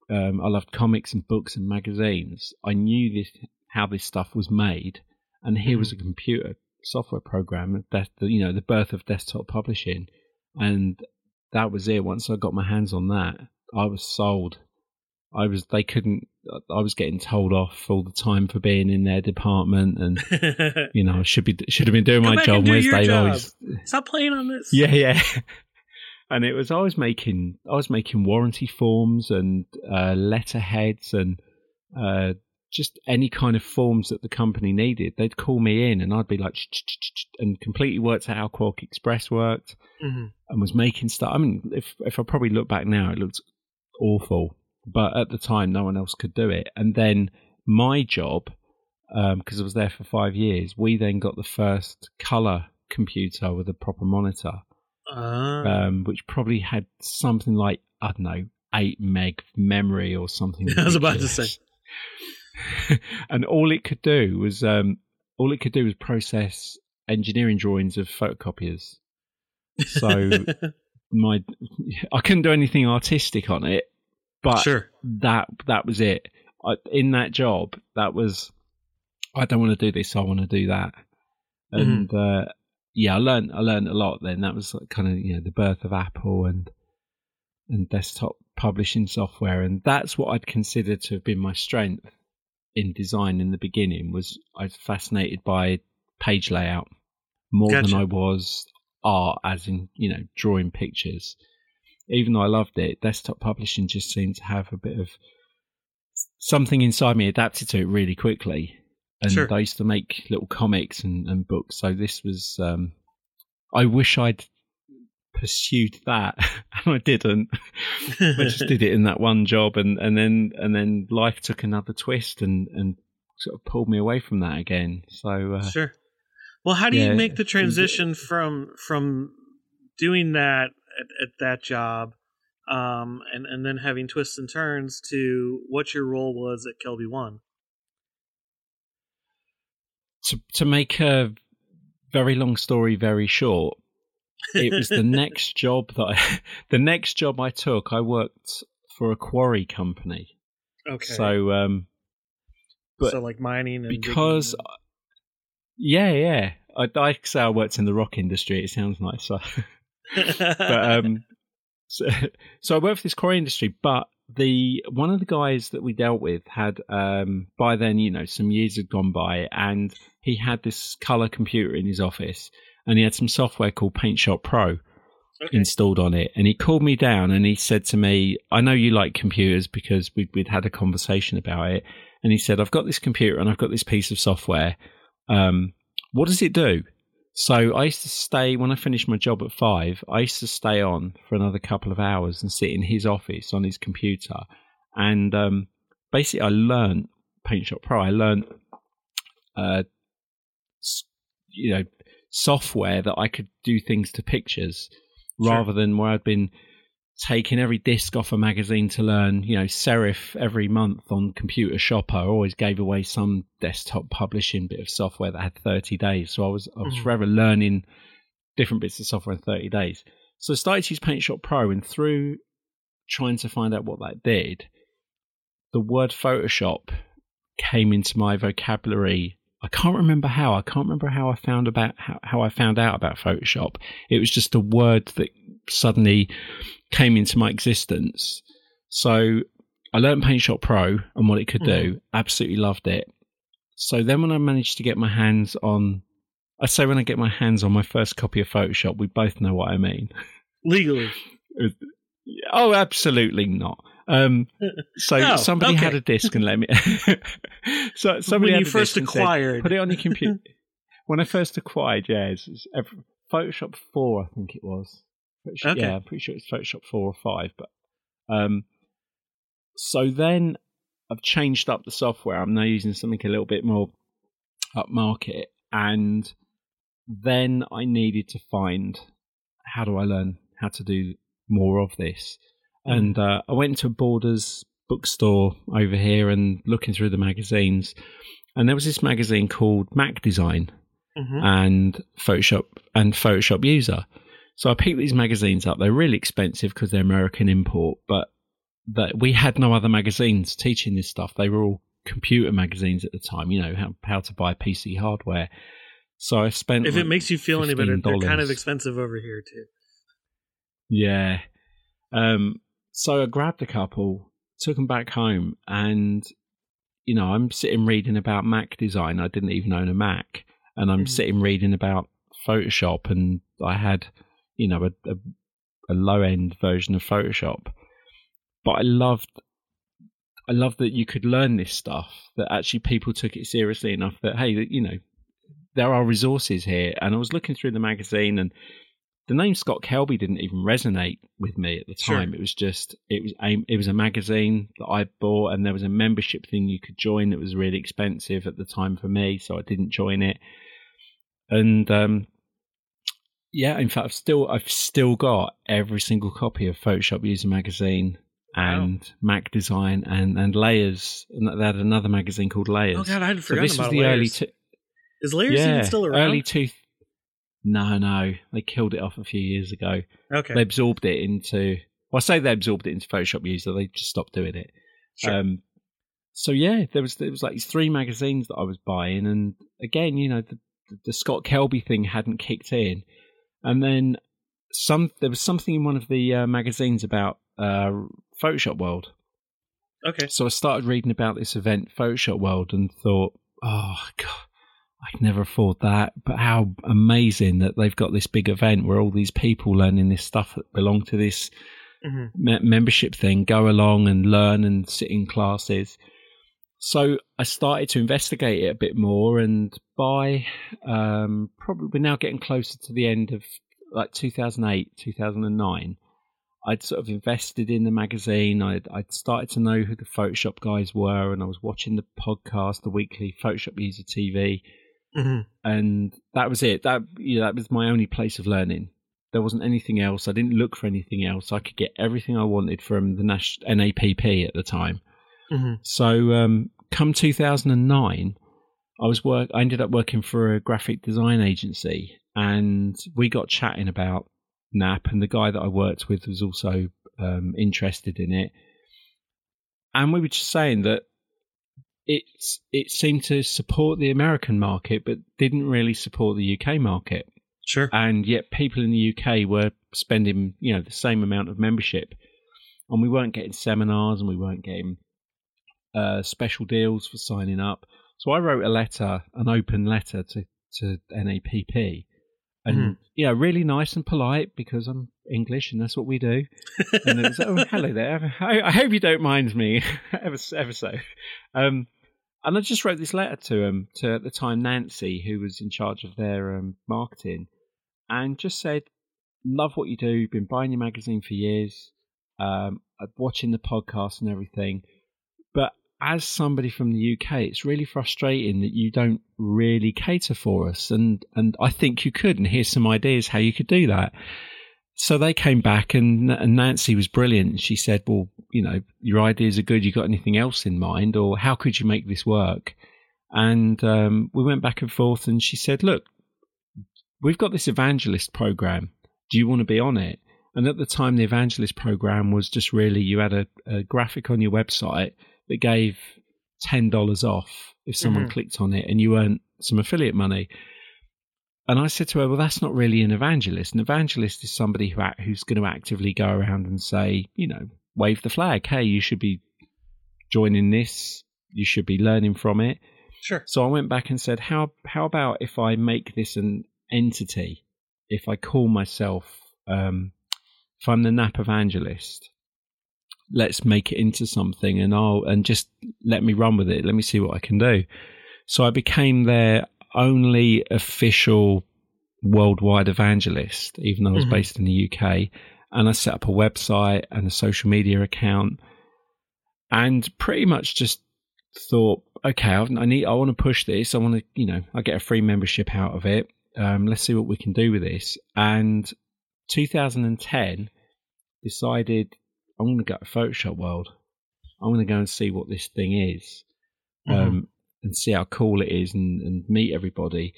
B: um, I loved comics and books and magazines. I knew this how this stuff was made and here was mm-hmm. a computer software program that you know the birth of desktop publishing, and that was it. Once I got my hands on that, I was sold. I was they couldn't. I was getting told off all the time for being in their department, and you know should be should have been doing
A: Come
B: my job.
A: Where's Dave? Always stop playing on this.
B: Yeah, yeah. and it was I was making I was making warranty forms and uh, letterheads and uh, just any kind of forms that the company needed. They'd call me in and I'd be like, and completely worked out how QuarkXPress worked mm-hmm. and was making stuff. I mean, if, if I probably look back now, it looks awful. But at the time, no one else could do it. And then my job, because um, I was there for five years, we then got the first color computer with a proper monitor, uh. um, which probably had something like, I don't know, 8 meg memory or something.
A: I was about to say.
B: and all it could do was um, all it could do was process engineering drawings of photocopiers. So my I couldn't do anything artistic on it, but
A: sure.
B: that that was it. I, in that job, that was I don't want to do this. I want to do that, mm-hmm. and mm-hmm. uh, yeah, I learned I learned a lot. Then that was kind of you know the birth of Apple and and desktop publishing software, and that's what I'd consider to have been my strength in design in the beginning was I was fascinated by page layout more gotcha. than I was art, as in you know drawing pictures. Even though I loved it, desktop publishing just seemed to have a bit of something inside me adapted to it really quickly. And sure. I used to make little comics and, and books, so this was. Um, I wish I'd pursued that and I didn't. I just did it in that one job and, and then and then life took another twist and, and sort of pulled me away from that again. So uh,
A: Sure. Well how do yeah, you make the transition from from doing that at, at that job um, and, and then having twists and turns to what your role was at KelbyOne?
B: To to make a very long story very short, it was the next job that I, the next job I took. I worked for a quarry company.
A: Okay.
B: So, um, but
A: so like mining and
B: because,
A: and...
B: yeah, yeah. I, I say I worked in the rock industry. It sounds nice. So. but um, so, so I worked for this quarry industry, but the one of the guys that we dealt with had um by then you know some years had gone by and he had this color computer in his office and he had some software called Paint Shop Pro okay. installed on it. And he called me down and he said to me, I know you like computers because we'd, we'd had a conversation about it. And he said, I've got this computer and I've got this piece of software. Um, what does it do? So I used to stay when I finished my job at five. I used to stay on for another couple of hours and sit in his office on his computer, and um, basically I learned Paint Shop Pro. I learned, uh, you know, software that I could do things to pictures.
A: Sure.
B: rather than where I'd been taking every disc off a magazine to learn, you know, Serif every month on Computer Shopper. I always gave away some desktop publishing bit of software that had 30 days. So I was, I was
A: Mhm.
B: forever learning different bits of software in 30 days. So I started to use PaintShop Pro and through trying to find out what that did, the word Photoshop came into my vocabulary. I can't remember how. I can't remember how I found about how, how I found out about Photoshop. It was just a word that suddenly came into my existence. So I learned PaintShop Pro and what it could do. Mm. Absolutely loved it. So then when I managed to get my hands on I say when I get my hands on my first copy of Photoshop, we both know what I mean.
A: Legally.
B: Oh, absolutely not. Um, so
A: Oh,
B: somebody
A: okay.
B: had a disc and let me. so somebody
A: when
B: had
A: you
B: a
A: first
B: disc and said, put it on your computer. when I first acquired, yeah, it's, it's ev- Photoshop four, I think it was. Photoshop,
A: Okay.
B: Yeah, I'm pretty sure it's Photoshop four or five. But um, so then I've changed up the software. I'm now using something a little bit more upmarket, and then I needed to find how do I learn how to do more of this. And uh, I went to Borders bookstore over here and looking through the magazines, and there was this magazine called Mac Design
A: Mhm.
B: and Photoshop and Photoshop User. So I picked these magazines up. They're really expensive because they're American import, but that we had no other magazines teaching this stuff. They were all computer magazines at the time. You know how how to buy PC hardware. So I spent.
A: If
B: like,
A: it makes you feel any better, they're kind of expensive over here too.
B: Yeah. Um, so I grabbed a couple, took them back home, and you know, I'm sitting reading about Mac design. I didn't even own a Mac, and I'm
A: Mhm.
B: sitting reading about Photoshop, and I had, you know, a, a, a low end version of Photoshop, but I loved. I loved that you could learn this stuff. That actually people took it seriously enough that hey, you know, there are resources here. And I was looking through the magazine, and the name Scott Kelby didn't even resonate with me at the
A: Sure.
B: time. It was just it was a it was a magazine that I bought, and there was a membership thing you could join that was really expensive at the time for me, so I didn't join it. And um, yeah, in fact, I've still I've still got every single copy of Photoshop User Magazine and Mac Design and and Layers, and they had another magazine called Layers.
A: Oh god, I had
B: so
A: forgotten
B: this
A: about
B: was the early two.
A: Is layers
B: yeah,
A: even still around?
B: early two. No, no, they killed it off a few years ago.
A: okay.
B: They absorbed it into. Well, I say they absorbed it into Photoshop User. They just stopped doing it.
A: Sure.
B: Um, so yeah, there was there was like these three magazines that I was buying, and again, you know, the, the Scott Kelby thing hadn't kicked in, and then some there was something in one of the uh, magazines about uh, Photoshop World.
A: okay.
B: So I started reading about this event, Photoshop World, and thought, oh god, I could never afford that. But how amazing that they've got this big event where all these people learning this stuff that belong to this
A: hmm
B: me- membership thing go along and learn and sit in classes. So I started to investigate it a bit more, and by um, probably we're now getting closer to the end of like 2008, 2009. I'd sort of invested in the magazine. I'd, I'd started to know who the Photoshop guys were, and I was watching the podcast, the weekly Photoshop User TV,
A: hmm
B: and that was it. That you know, that was my only place of learning. There wasn't anything else. I didn't look for anything else. I could get everything I wanted from the Nash- NAPP at the time.
A: hmm
B: So, um, come 2009, I was work. I ended up working for a graphic design agency, and we got chatting about NAPP. And the guy that I worked with was also um, interested in it, and we were just saying that it's it seemed to support the American market, but didn't really support the UK market
A: Sure.
B: and yet people in the UK were spending you know the same amount of membership, and we weren't getting seminars and we weren't getting uh, special deals for signing up. So I wrote a letter, an open letter to to NAPP, and you know really nice and polite because I'm English and that's what we do. And it was oh hello there, I, I hope you don't mind me ever so- ever so. Um, and I just wrote this letter to him to at the time Nancy, who was in charge of their um, marketing, and just said, "Love what you do. You've been buying your magazine for years, um, uh, watching the podcast and everything. But as somebody from the UK, it's really frustrating that you don't really cater for us. And and I think you could. And here's some ideas how you could do that. so they came back, and, and Nancy was brilliant. She said, "Well, you know, your ideas are good. You got anything else in mind, or how could you make this work?" And um, we went back and forth, and she said, "Look, we've got this evangelist program. Do you want to be on it?" And at the time, the evangelist program was just really you had a, a graphic on your website that gave ten dollars off if someone
A: Mhm.
B: clicked on it, and you earned some affiliate money. And I said to her, "Well, that's not really an evangelist. An evangelist is somebody who act, who's going to actively go around and say, you know, wave the flag. Hey, you should be joining this. You should be learning from it."
A: Sure.
B: So I went back and said, "How how about if I make this an entity? If I call myself, um, if I'm the NAPP Evangelist, let's make it into something, and I'll and just let me run with it. Let me see what I can do." So I became their only official worldwide evangelist, even though I was
A: Mhm.
B: based in the UK. And I set up a website and a social media account, and pretty much just thought, okay, I need, I want to push this. I want to, you know, I get a free membership out of it. Um, let's see what we can do with this. And 2010 decided I'm going to go to Photoshop World. I'm going to go and see what this thing is, um, and see how cool it is, and, and meet everybody.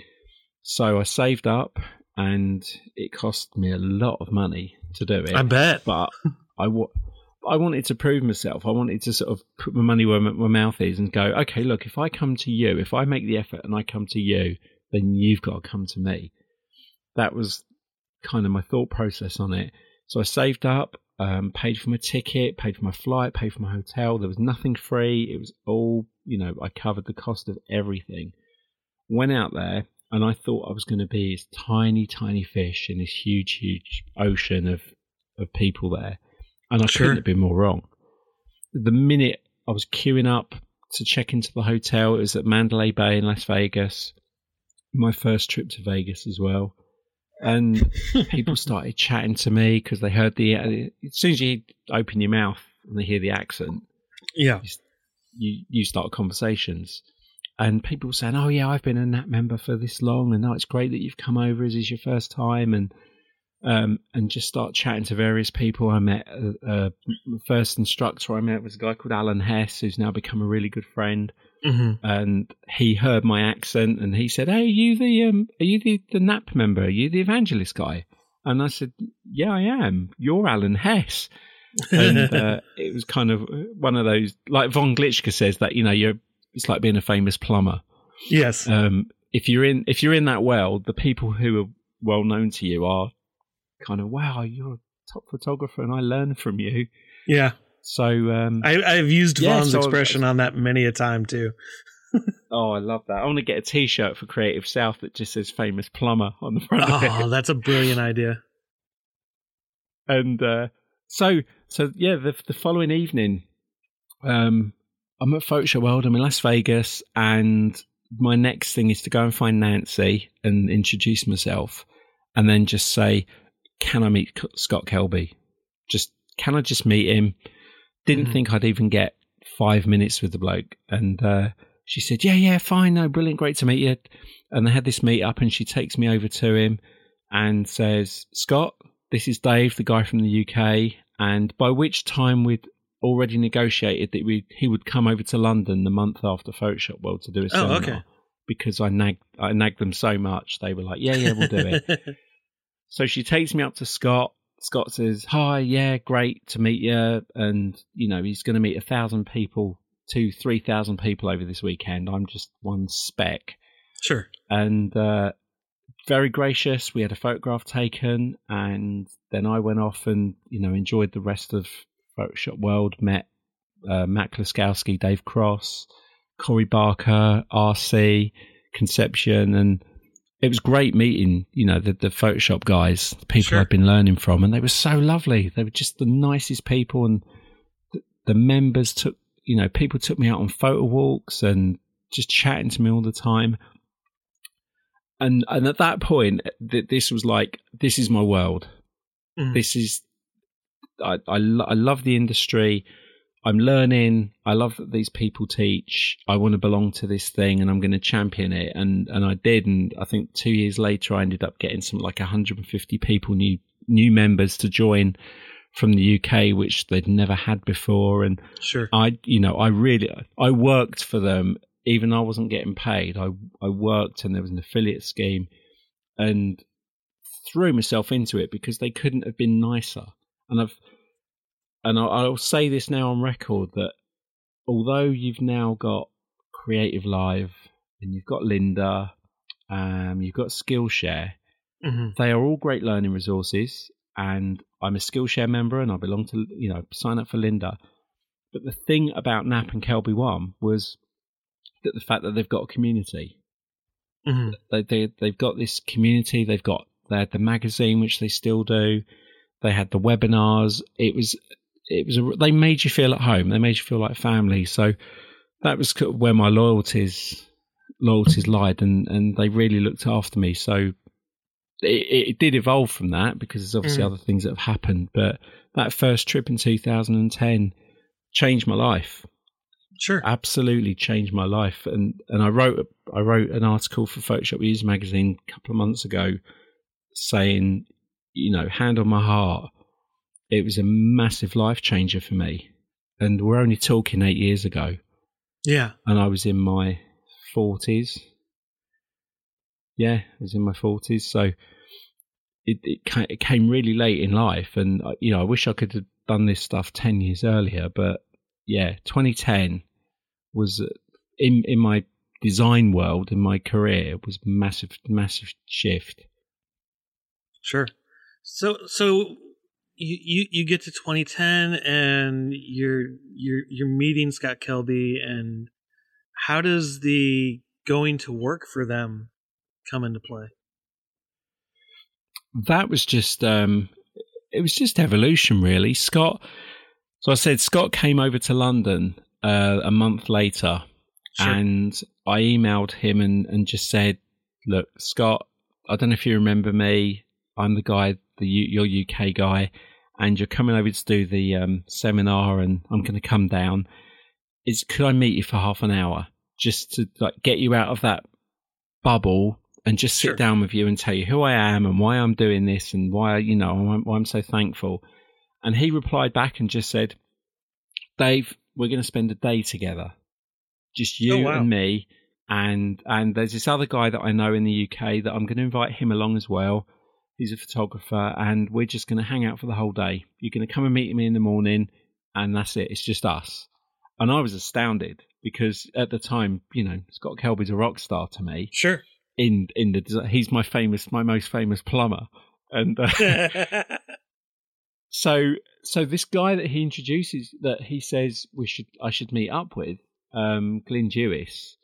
B: So I saved up, and it cost me a lot of money to do it
A: I bet.
B: but I wa- I wanted to prove myself. I wanted to sort of put my money where my, my mouth is and go, okay, look, if I come to you, if I make the effort and I come to you, then you've got to come to me. That was kind of my thought process on it. So I saved up, um, paid for my ticket, paid for my flight, paid for my hotel. There was nothing free. It was all, you know, I covered the cost of everything. Went out there and I thought I was going to be this tiny, tiny fish in this huge, huge ocean of, of people there. And I
A: Sure.
B: couldn't have been more wrong. The minute I was queuing up to check into the hotel, it was at Mandalay Bay in Las Vegas. My first trip to Vegas as well. And people started chatting to me because they heard the. Uh, as soon as you open your mouth and they hear the accent,
A: Yeah.
B: you you start conversations. And people saying, "Oh yeah, I've been a NAT member for this long, and oh, it's great that you've come over. Is this your first time?" And um, and just start chatting to various people. I met uh, uh, the first instructor I met was a guy called Alan Hess, who's now become a really good friend.
A: hmm
B: And he heard my accent, and he said, "Hey, are you the um, are you the, the NAPP member? Are you the evangelist guy?" And I said, "Yeah, I am. You're Alan Hess." and uh, it was kind of one of those, like Von Glitschka says that you know you're. It's like being a famous plumber.
A: yes.
B: Um, if you're in if you're in that world, the people who are well known to you are kind of wow, you're a top photographer, and I learn from you.
A: yeah.
B: So um,
A: I, I've used
B: Yeah,
A: Von's
B: so-
A: expression on that many a time too.
B: oh, I love that. I want to get a T-shirt for Creative South that just says "famous plumber" on the front of it.
A: Oh, that's a brilliant idea.
B: and uh, so so yeah the, the following evening um i'm at photoshop world i'm in las vegas and my next thing is to go and find nancy and introduce myself and then just say can i meet scott kelby? Just can i just meet him? Didn't
A: Mhm.
B: think i'd even get five minutes with the bloke and uh she said yeah yeah fine no brilliant great to meet you. And they had this meet up and she takes me over to him and says scott this is Dave, the guy from the UK, and by which time we'd already negotiated that we he would come over to London the month after Photoshop World to do a
A: Oh,
B: seminar.
A: okay.
B: Because I nagged I nagged them so much, they were like, "Yeah, yeah, we'll do it." so she takes me up to Scott. Scott says, "Hi, yeah, great to meet you," and you know he's going to meet a thousand people, two, three thousand people over this weekend. I'm just one speck
A: sure.
B: and uh, very gracious. We had a photograph taken, and then I went off and you know enjoyed the rest of Photoshop World. Met uh, Matt Kloskowski, Dave Cross, Corey Barker, RC, Concepcion, and it was great meeting you know the, the Photoshop guys, the people
A: Sure.
B: I've been learning from, and they were so lovely. They were just the nicest people, and the, the members took you know people took me out on photo walks and just chatting to me all the time and and at that point th- this was like this is my world
A: Mhm.
B: this is I, I lo- I love the industry I'm learning I love that these people teach I want to belong to this thing and I'm going to champion it and and I did and I think 2 years later I ended up getting some like 150 people new new members to join from the UK, which they'd never had before. And
A: Sure.
B: I, you know, I really, I worked for them, even though I wasn't getting paid. I, I worked and there was an affiliate scheme and threw myself into it because they couldn't have been nicer. And I've, and I'll, I'll say this now on record that although you've now got Creative Live and you've got Lynda, um, you've got Skillshare,
A: hmm
B: they are all great learning resources and I'm a Skillshare member and I belong to you know sign up for Lynda. But the thing about NAPP and KelbyOne was that the fact that they've got a community.
A: hmm
B: They they they've got this community, they've got they the magazine which they still do. They had the webinars. It was it was a, they made you feel at home. They made you feel like family. So that was where my loyalties loyalties lied and and they really looked after me. So it, it did evolve from that because there's obviously
A: Mhm.
B: other things that have happened. But that first trip in 2010 changed my life.
A: Sure.
B: Absolutely changed my life. And and I wrote I wrote an article for Photoshop User magazine a couple of months ago saying, you know, hand on my heart, it was a massive life changer for me. And we're only talking eight years ago,
A: Yeah.
B: and I was in my forties. Yeah, I was in my forties, so it it came, it came really late in life, and uh, you know, I wish I could have done this stuff ten years earlier. But yeah, 2010 was uh, in in my design world, in my career, was massive, massive shift.
A: Sure. So so you you, you get to 2010 and you're you're you're meeting Scott Kelby and how does the going to work for them come into play?
B: that was just um it was just evolution really scott so i said scott came over to london uh, a month later
A: Sure.
B: and i emailed him and, and just said look scott i don't know if you remember me i'm the guy the your uk guy and you're coming over to do the um, seminar and i'm going to come down is could i meet you for half an hour just to like get you out of that bubble and just sit
A: Sure.
B: down with you and tell you who I am and why I'm doing this and why you know why I'm, why I'm so thankful. And he replied back and just said, "Dave, we're going to spend a day together, just you
A: Oh, wow.
B: and me." And and there's this other guy that I know in the UK that I'm going to invite him along as well. He's a photographer, and we're just going to hang out for the whole day. You're going to come and meet me in the morning, and that's it. It's just us. And I was astounded because at the time, you know, Scott Kelby's a rock star to me
A: Sure.
B: in in the he's my famous my most famous plumber and uh, so so this guy that he introduces that he says we should I should meet up with um Glyn Dewis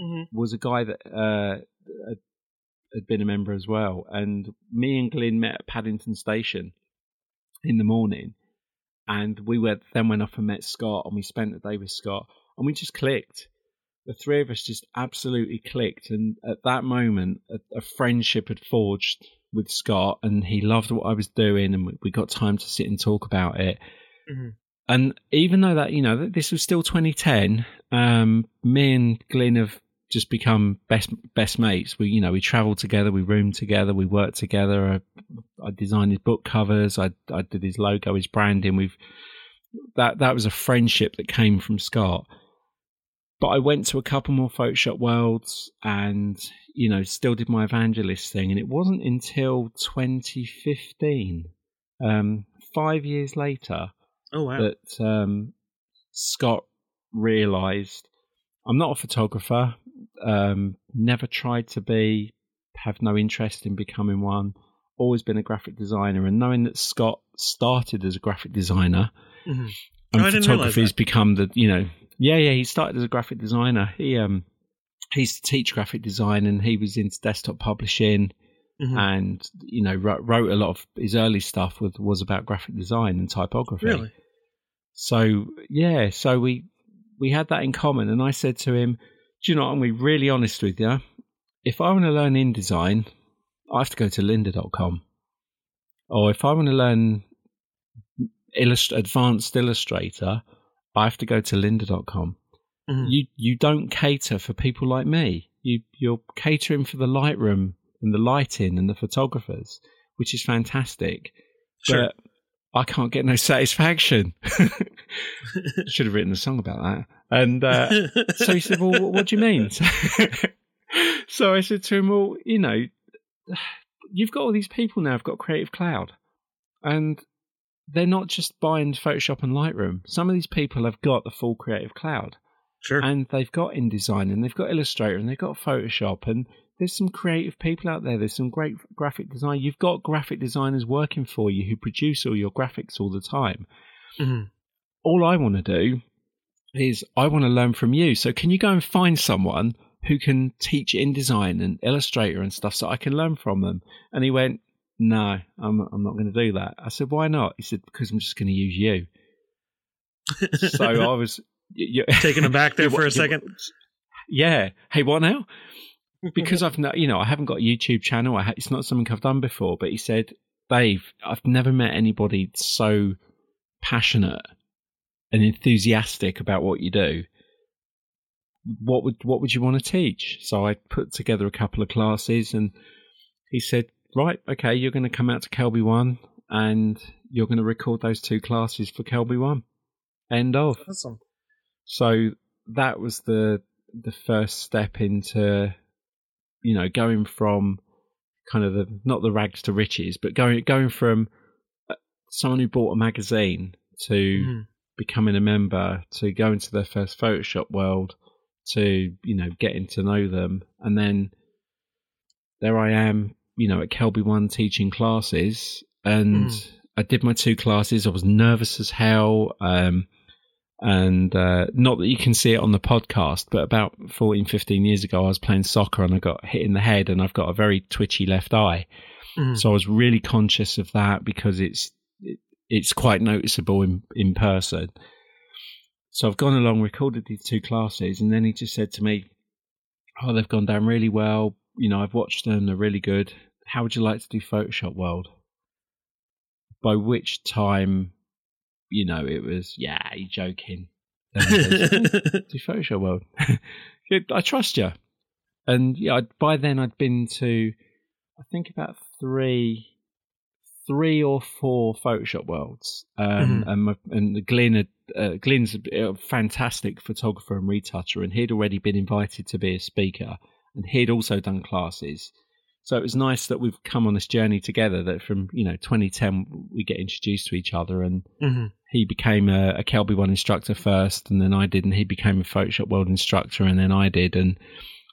A: Mhm.
B: was a guy that uh had, been a member as well and me and Glyn met at Paddington Station in the morning and we went then went off and met Scott and we spent the day with Scott and we just clicked the three of us just absolutely clicked. And at that moment, a, a friendship had forged with Scott, and he loved what I was doing, and we, we got time to sit and talk about it.
A: Mhm.
B: And even though that, you know, this was still 2010, um, me and Glyn have just become best best mates. We, you know, we travelled together, we roomed together, we worked together. I, I designed his book covers, I, I did his logo, his branding. We've that that was a friendship that came from Scott but I went to a couple more Photoshop Worlds and, you know, still did my evangelist thing. And it wasn't until 2015, um, five years later,
A: Oh wow.
B: that um, Scott realized I'm not a photographer, um, never tried to be, have no interest in becoming one, always been a graphic designer. And knowing that Scott started as a graphic designer,
A: Mhm.
B: and
A: Oh, I
B: photography has become the you know yeah yeah he started as a graphic designer he um he used to teach graphic design and he was into desktop publishing
A: Mhm.
B: and you know wrote, wrote a lot of his early stuff was was about graphic design and typography
A: Really?
B: so yeah so we we had that in common and i said to him do you know i'm going to be really honest with you if i want to learn InDesign, i have to go to lynda.com or if i want to learn illust- advanced illustrator i have to go to lynda.com
A: Mhm.
B: you you don't cater for people like me. You you're catering for the lightroom and the lighting and the photographers which is fantastic.
A: Sure.
B: But I can't get no satisfaction. Should have written a song about that. And uh, so he said, "Well, what do you mean?" so I said to him, "Well, you know, you've got all these people now. I've got Creative Cloud, and they're not just buying Photoshop and Lightroom. Some of these people have got the full Creative Cloud,
A: sure.
B: and they've got InDesign, and they've got Illustrator, and they've got Photoshop, and there's some creative people out there. There's some great graphic design. You've got graphic designers working for you who produce all your graphics all the time.
A: Mhm.
B: All I want to do is I want to learn from you. So can you go and find someone who can teach InDesign and Illustrator and stuff so I can learn from them? And he went, No, I'm I'm not going to do that. I said, Why not? He said, Because I'm just going to use you. So I was y- y-
A: Taken aback there for a second.
B: Yeah. Hey, what now? Because I've not, you know, I haven't got a YouTube channel. I ha- it's not something I've done before. But he said, Dave, I've never met anybody so passionate and enthusiastic about what you do. What would what would you want to teach? So I put together a couple of classes, and he said, right, okay, you're going to come out to KelbyOne, and you're going to record those two classes for KelbyOne. End of.
A: awesome.
B: So that was the the first step into you know going from kind of the not the rags to riches, but going going from uh, someone who bought a magazine to
A: Mhm.
B: becoming a member to go into their first Photoshop world to you know getting to know them, and then there I am, you know, at KelbyOne teaching classes, and
A: Mm.
B: I did my two classes. I was nervous as hell. Um, and uh, not that you can see it on the podcast, but about 14, 15 years ago, I was playing soccer and I got hit in the head, and I've got a very twitchy left eye.
A: Mhm.
B: So I was really conscious of that because it's it, it's quite noticeable in in person. So I've gone along, recorded these two classes, and then he just said to me, "Oh, they've gone down really well. You know, I've watched them; they're really good. How would you like to do Photoshop World?" By which time, you know, it was, "Yeah, you're joking." Then he goes, do Photoshop World. I trust you. And yeah, I'd, by then I'd been to, I think about three, three or four Photoshop Worlds. Um,
A: Mhm.
B: And my, and Glyn had, uh, Glyn's a, a fantastic photographer and retoucher, and he'd already been invited to be a speaker, and he'd also done classes. So it was nice that we've come on this journey together. That from you know 2010 we get introduced to each other, and
A: Mhm.
B: he became a, a KelbyOne instructor first, and then I did, and he became a Photoshop World instructor, and then I did, and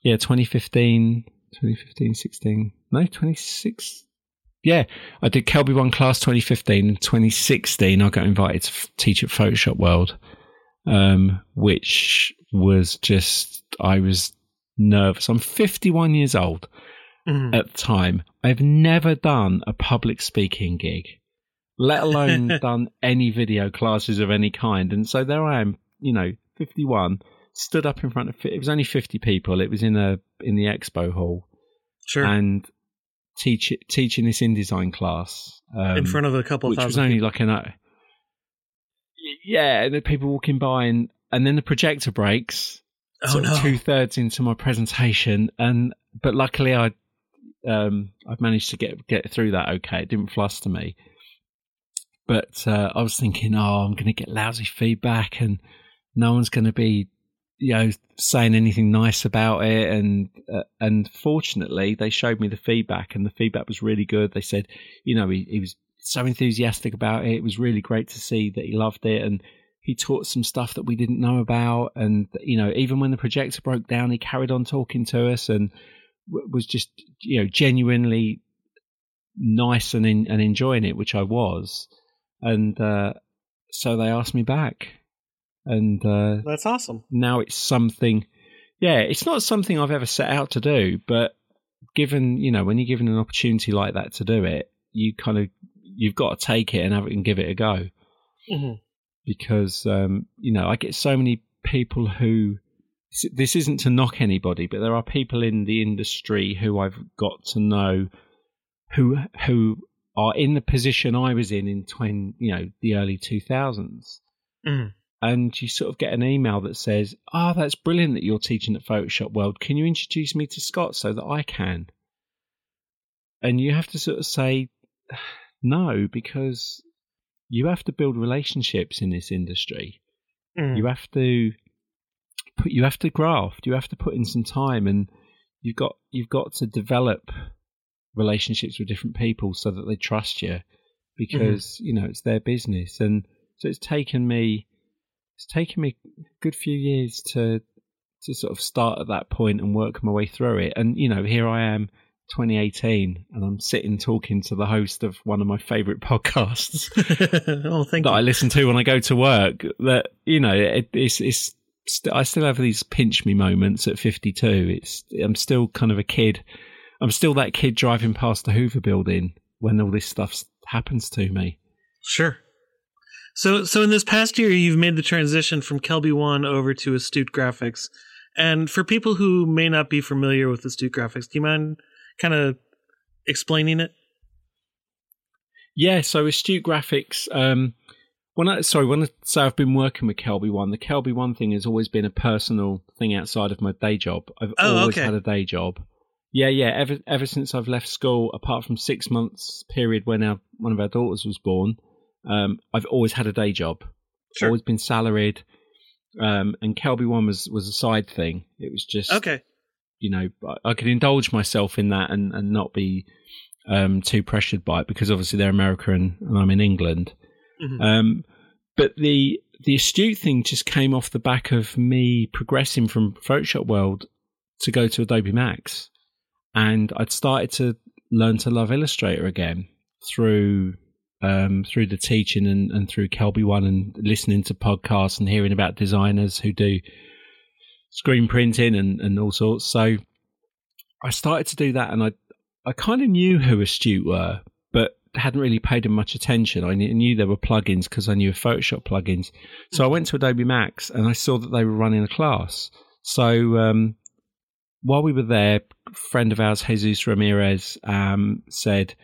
B: yeah, 2015, 2015, 16, no, 26. Yeah, I did KelbyOne class 2015 and 2016. I got invited to f- teach at Photoshop World, um, which was just I was nervous. I'm 51 years old
A: Mhm.
B: at the time. I've never done a public speaking gig, let alone done any video classes of any kind. And so there I am, you know, 51, stood up in front of it was only 50 people. It was in a in the expo hall
A: Sure.
B: and teach teaching this InDesign class um,
A: in front of a couple of
B: which was only
A: people.
B: like an uh, yeah, and the people walking by and and then the projector breaks
A: Oh no.
B: two thirds into my presentation, and but luckily I um I've managed to get get through that okay. It didn't fluster me, but uh, I was thinking, oh, I'm going to get lousy feedback, and no one's going to be you know saying anything nice about it, and uh, and fortunately they showed me the feedback, and the feedback was really good. They said, you know, he, he was so enthusiastic about it. It was really great to see that he loved it, and he taught some stuff that we didn't know about and you know even when the projector broke down he carried on talking to us and was just you know genuinely nice and in, and enjoying it which I was and uh, so they asked me back and uh,
A: That's awesome.
B: now it's something yeah it's not something I've ever set out to do but given you know when you're given an opportunity like that to do it you kind of you've got to take it and have it and give it a go
A: Mhm.
B: because um, you know I get so many people who this isn't to knock anybody, but there are people in the industry who I've got to know who who are in the position I was in in twenty you know the early two thousands,
A: Mhm.
B: and you sort of get an email that says, "Ah, that's brilliant that you're teaching at Photoshop World. Can you introduce me to Scott so that I can?" And you have to sort of say, no, because you have to build relationships in this industry.
A: Mm.
B: You have to put, you have to graft, you have to put in some time, and you've got you've got to develop relationships with different people so that they trust you, mm-hmm. because you know it's their business, and so it's taken me it's taken me a good few years to to sort of start at that point and work my way through it. And you know, here I am, 2018, and I'm sitting talking to the host of one of my favorite podcasts
A: oh, thank
B: that
A: you.
B: I listen to when I go to work. That you know, it, it's it's. St- I still have these pinch me moments at 52. It's I'm still kind of a kid. I'm still that kid driving past the Hoover Building when all this stuff happens to me.
A: Sure. So, so in this past year, you've made the transition from KelbyOne over to Astute Graphics. And for people who may not be familiar with Astute Graphics, do you mind kind of explaining it?
B: Yeah, so Astute Graphics. Um, when I sorry, when I say I've been working with KelbyOne, the KelbyOne thing has always been a personal thing outside of my day job. I've
A: Oh,
B: always
A: okay.
B: had a day job. Yeah, yeah. Ever ever since I've left school, apart from six months period when our one of our daughters was born, um, I've always had a day job.
A: Sure.
B: Always been salaried. Um, and KelbyOne was was a side thing. It was just
A: Okay.
B: you know, I- could indulge myself in that and, and not be um, too pressured by it because obviously they're America and, and I'm in England.
A: Mhm.
B: Um, but the the astute thing just came off the back of me progressing from Photoshop World to go to Adobe Max, and I'd started to learn to love Illustrator again through um, through the teaching and, and through KelbyOne and listening to podcasts and hearing about designers who do screen printing and, and all sorts. So I started to do that, and I I kind of knew who Astute were, hadn't really paid them much attention. I knew, there were plugins because I knew Photoshop plugins. So I went to Adobe Max and I saw that they were running a class. So um, while we were there, friend of ours, Jesus Ramirez, um, said,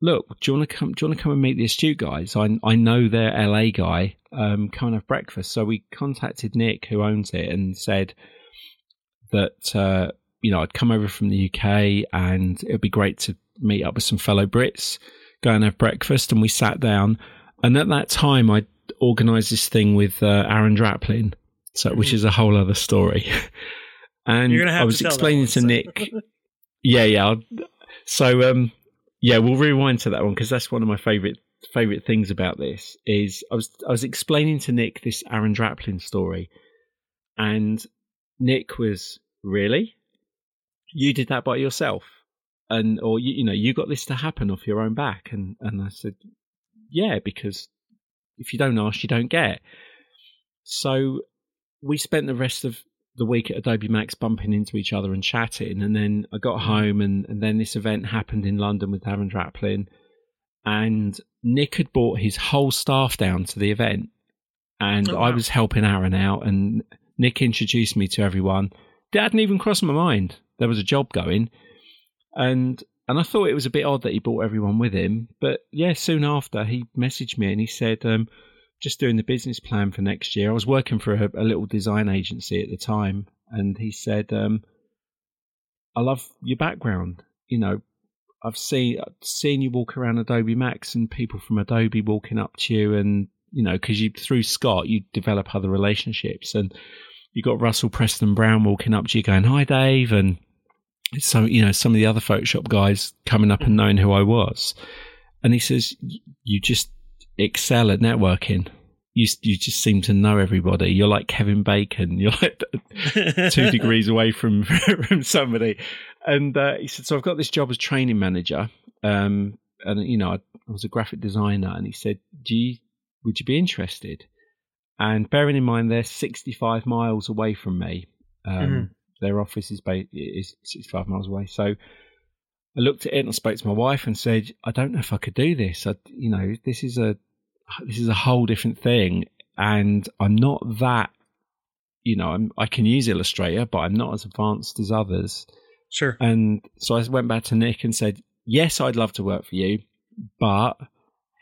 B: "Look, do you want to come? Do you want to come and meet the Astute guys? I I know their LA guy. Um, come and have breakfast." So we contacted Nick, who owns it, and said that uh, you know I'd come over from the UK and it'd be great to meet up with some fellow Brits, go and have breakfast, and we sat down. And at that time, I organised this thing with uh, Aaron Draplin, so which
A: Mhm.
B: is a whole other story. and
A: You're gonna have
B: I was
A: to
B: explaining to Nick. Yeah, yeah. I'll, so um, yeah, we'll rewind to that one because that's one of my favorite favorite things about this. Is I was I was explaining to Nick this Aaron Draplin story, and Nick was really, you did that by yourself, and or you you know you got this to happen off your own back, and and I said, yeah, because if you don't ask, you don't get. So we spent the rest of the week at Adobe Max bumping into each other and chatting. And then I got home, and, and then this event happened in London with Aaron Draplin. And Nick had brought his whole staff down to the event. And
A: Oh,
B: I was helping Aaron out, and Nick introduced me to everyone. That hadn't even crossed my mind. There was a job going. And and I thought it was a bit odd that he brought everyone with him. But yeah, soon after he messaged me and he said, um, just doing the business plan for next year. I was working for a, a little design agency at the time, and he said, um, "I love your background. You know, I've seen seen you walk around Adobe Max, and people from Adobe walking up to you, and you know, because you through Scott, you develop other relationships, and you got Russell Preston Brown walking up to you, going, "Hi, Dave," and so you know, some of the other Photoshop guys coming up and knowing who I was, and he says, "You just." excel at networking. You you just seem to know everybody. You're like Kevin Bacon. You're like two degrees away from from somebody. And uh, he said, "So I've got this job as training manager, um, and you know I, I was a graphic designer." And he said, "Do you, would you be interested?" And bearing in mind they're 65 miles away from me, um,
A: Mhm.
B: Their office is ba- is 65 miles away. So I looked at it and I spoke to my wife and said, I don't know if I could do this. I, you know, this is a this is a whole different thing, and I'm not that. You know, I'm, I can use Illustrator, but I'm not as advanced as others.
A: Sure.
B: And so I went back to Nick and said, Yes, I'd love to work for you, but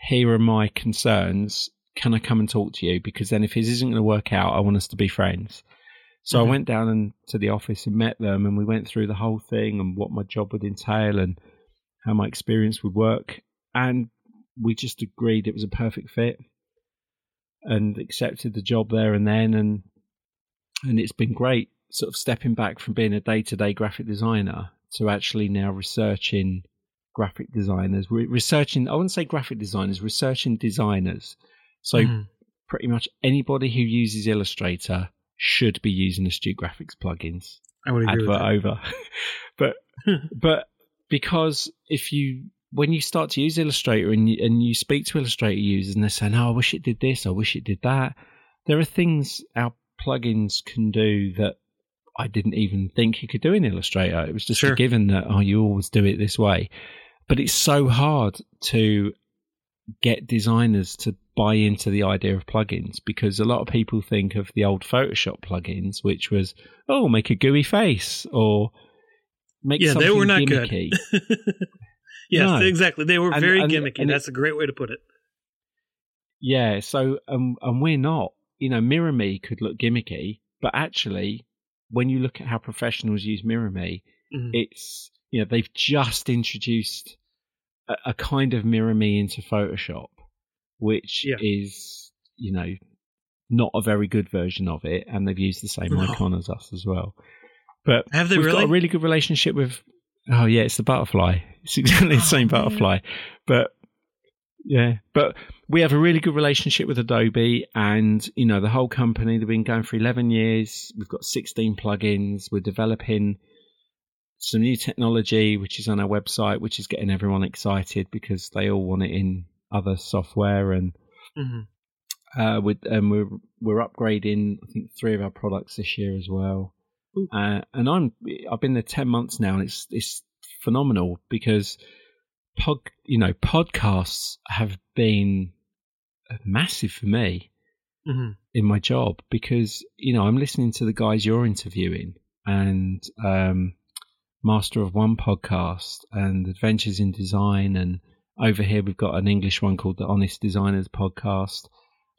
B: here are my concerns. Can I come and talk to you? Because then, if this isn't going to work out, I want us to be friends. So
A: Mhm.
B: I went down and to the office and met them, and we went through the whole thing and what my job would entail and how my experience would work. And we just agreed it was a perfect fit and accepted the job there and then and and it's been great sort of stepping back from being a day-to-day graphic designer to actually now researching graphic designers Re- researching i wouldn't say graphic designers researching designers so
A: Mhm.
B: pretty much anybody who uses illustrator should be using astute graphics plugins
A: I would agree
B: advert over. but but because if you when you start to use Illustrator and you, and you speak to Illustrator users and they're saying, "Oh, I wish it did this. I wish it did that," there are things our plugins can do that I didn't even think you could do in Illustrator. It was just
A: Sure.
B: a given that oh, you always do it this way. But it's so hard to get designers to buy into the idea of plugins because a lot of people think of the old Photoshop plugins, which was oh, make a gooey face or make
A: Yeah,
B: something
A: they were not good.
B: gimmicky.
A: yes,
B: No.
A: exactly. They were
B: And-
A: very
B: and-
A: gimmicky.
B: and it-
A: That's a great way to put it.
B: Yeah, so um, and we're not. You know, Mirror Me could look gimmicky, but actually, when you look at how professionals use Mirror Me,
A: Mhm.
B: it's you know they've just introduced a, a kind of Mirror Me into Photoshop, which
A: Yeah.
B: is you know not a very good version of it, and they've used the same
A: No.
B: icon as us as well. But
A: Have they
B: we've
A: really?
B: got a really good relationship with. Oh yeah, it's the butterfly. It's exactly the
A: Oh,
B: same
A: man.
B: butterfly, but yeah, but we have a really good relationship with Adobe, and you know the whole company. They've been going for eleven years. We've got sixteen plugins. We're developing some new technology, which is on our website, which is getting everyone excited because they all want it in other software, and
A: Mhm.
B: uh, with and we're we're upgrading. I think three of our products this year as well. Uh, and I'm I've been there ten months now, and it's it's phenomenal because pod you know podcasts have been massive for me
A: Mhm.
B: in my job because you know I'm listening to the guys you're interviewing and um, Master of One podcast and Adventures in Design and over here we've got an English one called the Honest Designers podcast.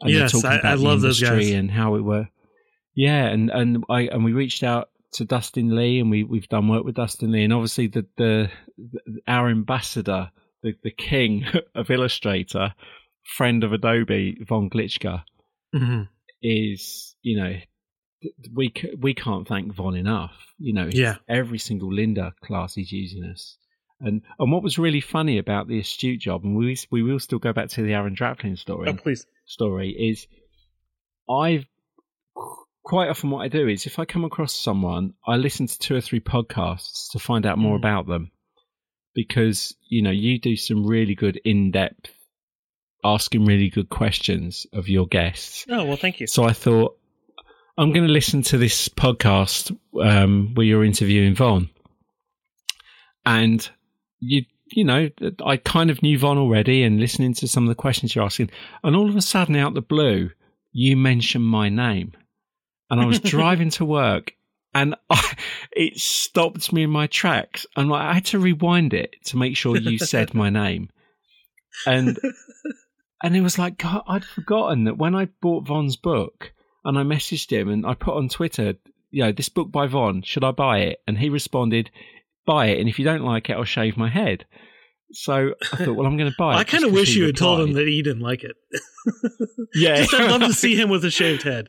B: And they're
A: Yes,
B: talking
A: I-
B: about
A: I love those
B: industry
A: guys.
B: and how it were. Yeah, and and I and we reached out to Dustin Lee and we we've done work with Dustin Lee and obviously the the, the our ambassador, the the king of Illustrator, friend of Adobe, Von Glitschka
A: Mhm.
B: is you know we we can't thank Von enough. You know,
A: Yeah.
B: every single Lynda class he's using us. And and what was really funny about the astute job, and we we will still go back to the Aaron Draplin story
A: Oh, please.
B: story is I've quite often what I do is if I come across someone, I listen to two or three podcasts to find out more
A: Mm.
B: about them because you know you do some really good in depth asking really good questions of your guests.
A: Oh well, thank you.
B: So I thought I'm going to listen to this podcast um, where you're interviewing Von, and you you know I kind of knew Von already, and listening to some of the questions you're asking, and all of a sudden out of the blue, you mentioned my name, and I was driving to work. And I, it stopped me in my tracks, and I had to rewind it to make sure you said my name. And and it was like God, I'd forgotten that when I bought Von's book and I messaged him and I put on Twitter, you know, this book by Von, should I buy it? And he responded, buy it, and if you don't like it, I'll shave my head. So I thought, well, I'm going to buy it.
A: I kind of wish you had told him that he didn't like it.
B: Yeah,
A: Just I'd love to see him with a shaved head.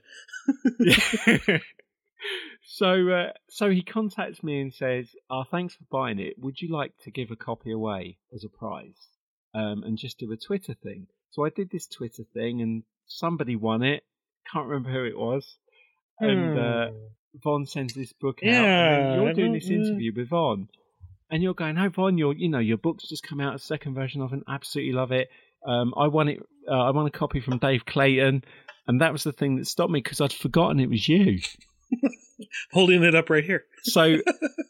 B: so, uh, so he contacts me and says, "Oh, thanks for buying it. Would you like to give a copy away as a prize, um, and just do a Twitter thing?" So I did this Twitter thing, and somebody won it. Can't remember who it was. And uh, Von sends this book out. and.
A: Yeah,
B: you're doing this interview with Von, and you're going, "Oh, Von, your you know your book's just come out, a second version of it. Absolutely love it. Um, I won it. Uh, I won a copy from Dave Clayton." And that was the thing that stopped me because I'd forgotten it was you.
A: holding it up right here.
B: So,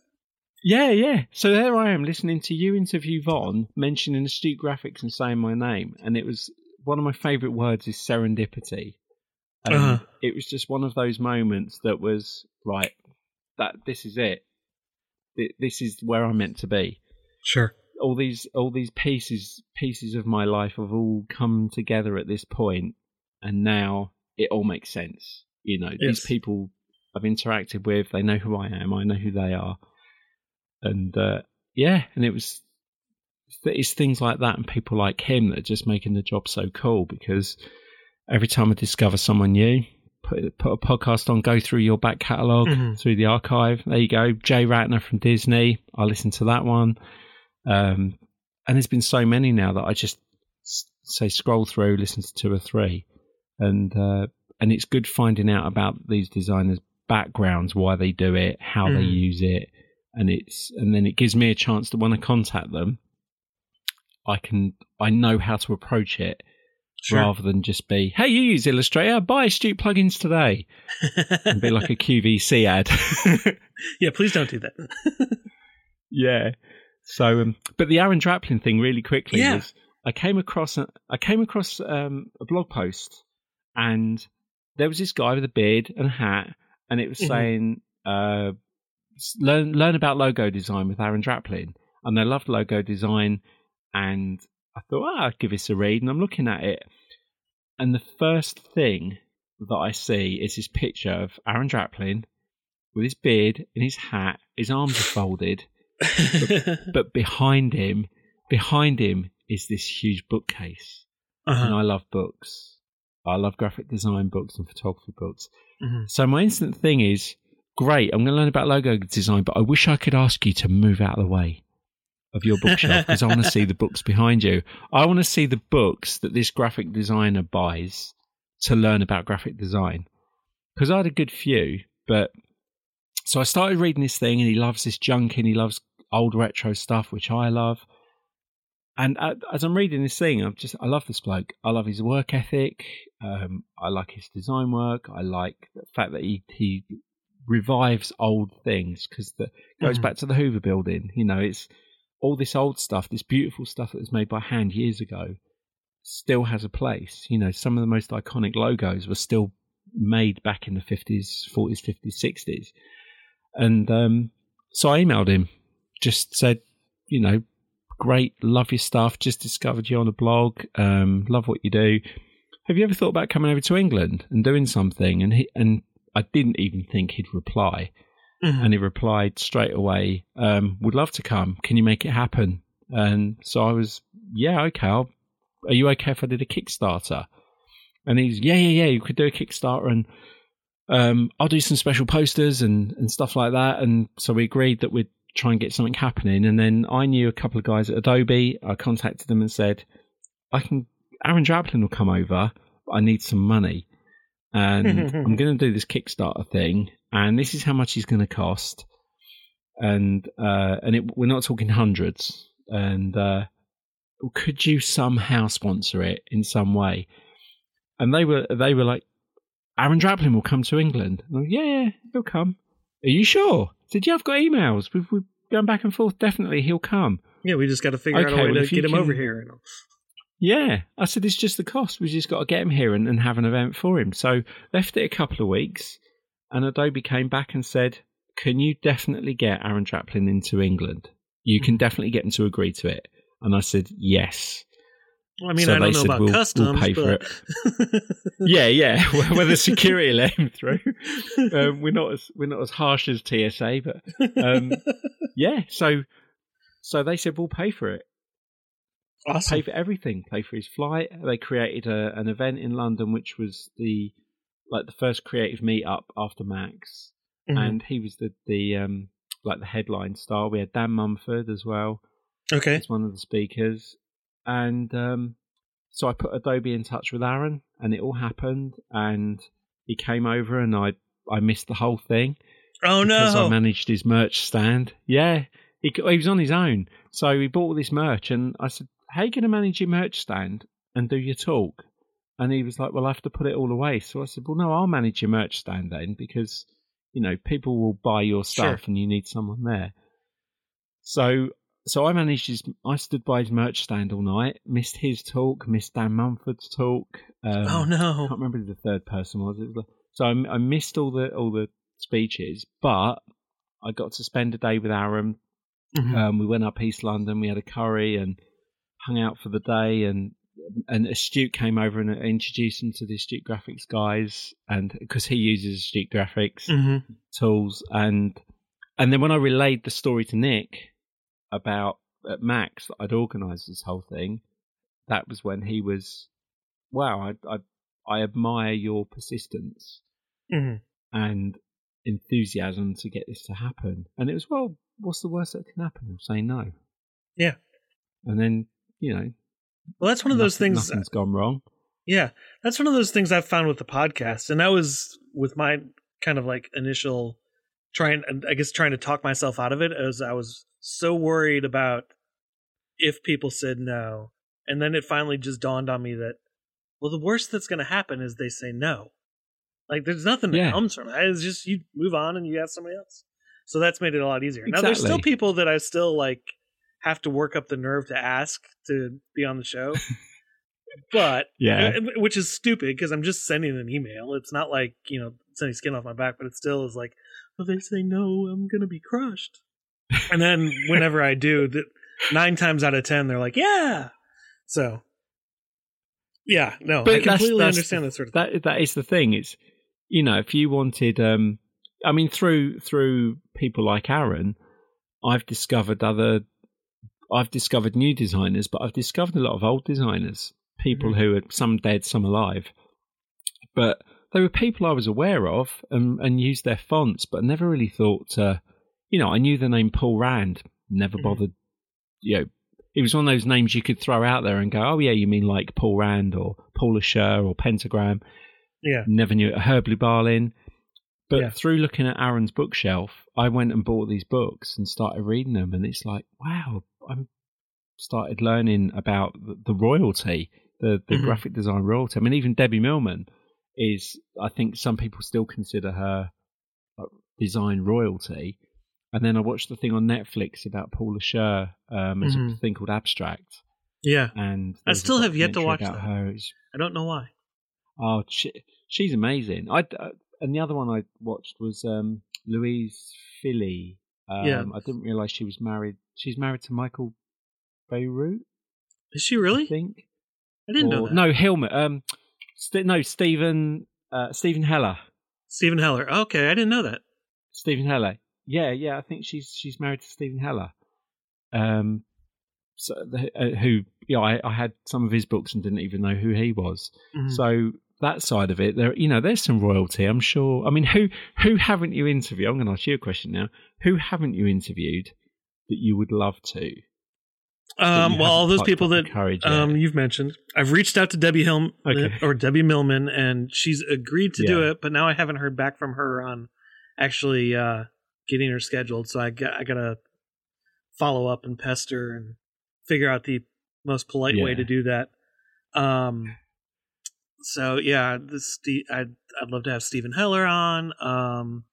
B: yeah, yeah. So there I am listening to you interview Von, mentioning astute graphics and saying my name. And it was one of my favourite words is serendipity.
A: Uh-huh.
B: it was just one of those moments that was, right, that this is it. This is where I'm meant to be.
A: Sure.
B: All these, all these pieces, pieces of my life have all come together at this point, and now it all makes sense. You know, these people I've interacted with, they know who I am, I know who they are, and uh, yeah, and it was it's things like that and people like him that are just making the job so cool because every time I discover someone new, put put a podcast on, go through your back catalog
A: Mhm.
B: through the archive. There you go, Jay Ratner from Disney. I listened to that one, um, and there's been so many now that I just say scroll through, listen to two or three, and uh, and it's good finding out about these designers' backgrounds, why they do it, how they
A: Mhm.
B: use it, and it's and then it gives me a chance to when I contact them, I can I know how to approach it
A: Sure.
B: rather than just be, hey, you use Illustrator, buy Astute plugins today, and be like a QVC ad.
A: yeah, please don't do that.
B: yeah. So, um, but the Aaron Draplin thing, really quickly,
A: Yeah.
B: was I came across a, I came across um, a blog post, and there was this guy with a beard and a hat, and it was
A: Mhm.
B: saying, uh, learn learn about logo design with Aaron Draplin, and I loved logo design, and I thought, ah, I'd give this a read, and I'm looking at it, and the first thing that I see is this picture of Aaron Draplin with his beard and his hat, his arms are folded, but behind him, behind him is this huge bookcase. And
A: uh-huh.
B: I love books. I love graphic design books and photography books.
A: Mhm.
B: So my instant thing is, great, I'm going to learn about logo design, but I wish I could ask you to move out of the way of your bookshelf because I want to see the books behind you. I want to see the books that this graphic designer buys to learn about graphic design. Because I had a good few, but so I started reading this thing, and he loves this junk and he loves old retro stuff, which I love. And as I'm reading this thing, I'm just I love this bloke. I love his work ethic. Um, I like his design work. I like the fact that he he revives old things because the goes
A: Mhm.
B: back to the Hoover Building. You know, it's all this old stuff, this beautiful stuff that was made by hand years ago, still has a place. You know, some of the most iconic logos were still made back in the fifties, forties, fifties, sixties, and um, so I emailed him, just said, you know, great, love your stuff. Just discovered you on a blog. Um, love what you do. Have you ever thought about coming over to England and doing something? And he and I didn't even think he'd reply
A: Mhm.
B: and he replied straight away, um, "Would love to come. Can you make it happen?" And so I was, "Yeah, okay. I'll, are you okay if I did a Kickstarter?" And he's, "Yeah, yeah, yeah. You could do a Kickstarter, and um, I'll do some special posters and and stuff like that." And so we agreed that we'd try and get something happening. And then I knew a couple of guys at Adobe. I contacted them and said, "I can. Aaron Draplin will come over. But I need some money." And I'm going to do this Kickstarter thing, and this is how much he's going to cost, and uh, and it, we're not talking hundreds. And uh, could you somehow sponsor it in some way? And they were they were like, Aaron Draplin will come to England. And I'm like, yeah, yeah, he'll come. Are you sure? I said, yeah, I've got emails. We've, we've going back and forth. Definitely, he'll come.
A: yeah, we just got to figure out a way
B: well,
A: to get him
B: can-
A: over here. and.
B: Yeah, I said it's just the cost. We've just got to get him here and, and have an event for him. So left it a couple of weeks, and Adobe came back and said, "Can you definitely get Aaron Draplin into England? You can definitely get him to agree to it." And I said, "Yes."
A: Well, I mean,
B: So
A: I don't know
B: said
A: about
B: we'll- we'll
A: customs,
B: for
A: but
B: yeah, yeah. Whether security let him through, um, we're not as we're not as harsh as TSA, but um, yeah. So so they said we'll pay for it.
A: awesome.
B: pay for everything, pay for his flight. They created a, an event in London, which was the like the first creative meetup after Max,
A: Mhm.
B: and he was the the um like the headline star. We had Dan Mumford as well
A: okay,
B: as one of the speakers, and um, so I put Adobe in touch with Aaron, and it all happened, and he came over, and I I missed the whole thing
A: oh no.
B: because I managed his merch stand. Yeah, he he was on his own, so he bought all this merch, and I said, "How are you going to manage your merch stand and do your talk?" And he was like, "Well, I have to put it all away." So I said, "Well, no, I'll manage your merch stand then, because you know people will buy your stuff,
A: Sure.
B: and you need someone there." So. So I managed his. I stood by his merch stand all night. Missed his talk. Missed Dan Mumford's talk. Um,
A: oh
B: I
A: no,
B: can't remember who the third person was. It was like- so I, I missed all the all the speeches, but I got to spend a day with Aaron.
A: Mhm.
B: Um, we went up East London. We had a curry and hung out for the day. And and Astute came over and introduced him to the Astute Graphics guys, and because he uses Astute Graphics
A: Mhm.
B: tools, and and then when I relayed the story to Nick about at Max that I'd organised this whole thing, that was when he was, wow, I I, I admire your persistence
A: Mhm.
B: and enthusiasm to get this to happen. And it was, well, what's the worst that can happen? I'll say no.
A: Yeah.
B: And then, you know,
A: Well, that's one of those
B: nothing-
A: things.
B: Nothing's gone wrong.
A: Yeah, that's one of those things I've found with the podcast, and that was with my kind of like initial trying, I guess, trying to talk myself out of it, as I was so worried about if people said no, and then it finally just dawned on me that, well, the worst that's going to happen is they say no. Like, there's nothing that
B: Yeah.
A: comes from it. It's just you move on and you ask somebody else. So that's made it a lot easier. Now, there's still people that I still like have to work up the nerve to ask to be on the show. But
B: Yeah.
A: uh, which is stupid because I'm just sending an email. It's not like you know sending skin off my back, but it still is like, well, they say no, I'm gonna be crushed. And then whenever I do, that nine times out of ten, they're like, yeah. So, yeah, no, but I
B: that's-
A: completely
B: that's
A: understand
B: the-
A: that sort of thing.
B: that that is the thing. It's you know, if you wanted, um, I mean, through through people like Aaron, I've discovered other, I've discovered new designers, but I've discovered a lot of old designers, people
A: Mhm.
B: who are some dead, some alive, but they were people I was aware of and, and used their fonts, but never really thought to, you know, I knew the name Paul Rand, never
A: Mhm.
B: bothered, you know. It was one of those names you could throw out there and go, oh yeah, you mean like Paul Rand or Paula Scher or Pentagram
A: Yeah,
B: never knew it. Herb Lubalin. But
A: Yeah.
B: through looking at Aaron's bookshelf, I went and bought these books and started reading them, and it's like, wow, I'm started learning about the, royalty, the the
A: Mhm.
B: graphic design royalty. I mean, even Debbie Millman is, I think some people still consider her like, design royalty. And then I watched the thing on Netflix about Paula Scher. Um, there's a
A: Mhm.
B: thing called Abstract,
A: yeah.
B: and
A: I still have yet to watch that.
B: her.
A: I don't know why.
B: Oh, she, she's amazing. I uh, and the other one I watched was um, Louise Fili. Um,
A: Yeah.
B: I didn't realize she was married. She's married to Michael Bierut.
A: Is she
B: I
A: really?
B: think.
A: I didn't know that.
B: No, Hilmer. Um, St- no, Steven. Uh, Steven Heller.
A: Steven Heller. Okay, I didn't know that.
B: Steven Heller. Yeah, yeah. I think she's she's married to Steven Heller. Um, so the, uh, who? Yeah, I, I had some of his books and didn't even know who he was.
A: Mhm.
B: So that side of it, there, you know, there's some royalty. I'm sure. I mean, who who haven't you interviewed? I'm going to ask you a question now. Who haven't you interviewed that you would love to?
A: Um, well, all those people that um, you've mentioned, I've reached out to Debbie Hilm
B: Okay.
A: or Debbie Millman, and she's agreed to do it. But now I haven't heard back from her on actually uh, getting her scheduled. So I got I gotta follow up and pester and figure out the most polite way to do that. Um, so yeah, this I'd I'd love to have Steven Heller on. Um,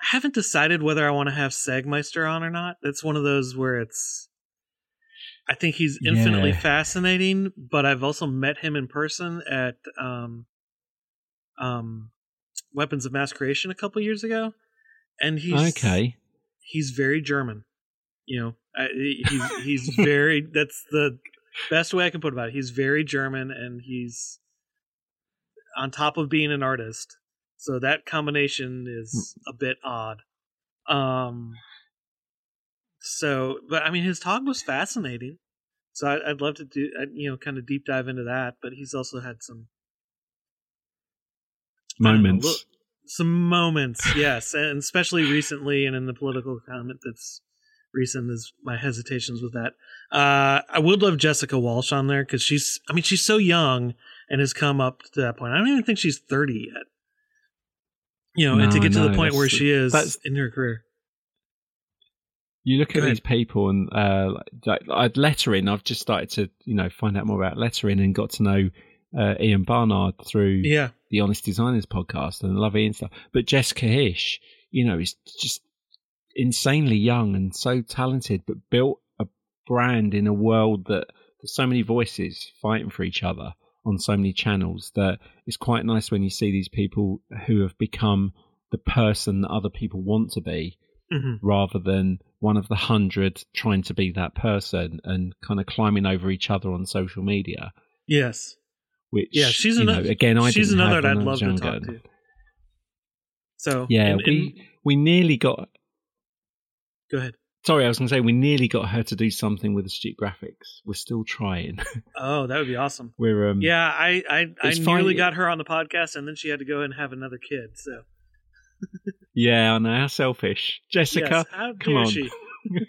A: I haven't decided whether I want to have Sagmeister on or not. That's one of those where it's. I think he's infinitely
B: Yeah.
A: fascinating, but I've also met him in person at um, um, Weapons of Mass Creation a couple years ago, and he's
B: okay.
A: he's very German. You know, I, he's he's very. That's the best way I can put about it. He's very German, and he's on top of being an artist. So that combination is a bit odd. Um. So, but I mean, his talk was fascinating. So I, I'd love to do, you know, kind of deep dive into that. But he's also had some don't know,
B: Moments.
A: look- some moments, yes, and especially recently, and in the political climate that's recent is my hesitations with that. Uh, I would love Jessica Walsh on there because she's, I mean, she's so young and has come up to that point. I don't even think she's thirty yet. You know, and to get to the point where she is
B: that's-
A: in her career.
B: You look
A: Go
B: at
A: ahead.
B: these people and uh, like, like lettering. I've just started to you know find out more about lettering and got to know uh, Ian Barnard through
A: Yeah,
B: the Honest Designers podcast and I love Ian stuff. But Jessica Hische, you know, is just insanely young and so talented, but built a brand in a world that there's so many voices fighting for each other on so many channels that it's quite nice when you see these people who have become the person that other people want to be
A: hmm
B: rather than one of the hundred trying to be that person and kind of climbing over each other on social media.
A: yes,
B: Which
A: yeah. She's
B: you
A: another.
B: know, again, I
A: she's another I'd love to talk to. So
B: Yeah,
A: and-
B: we we nearly got
A: go ahead.
B: Sorry, I was going to say we nearly got her to do something with Astute Graphics. We're still trying.
A: Oh, that would be awesome.
B: We're um,
A: Yeah, I I, I nearly got her on the podcast, and then she had to go and have another kid. So
B: yeah, I know how selfish, Jessica.
A: yes,
B: come on.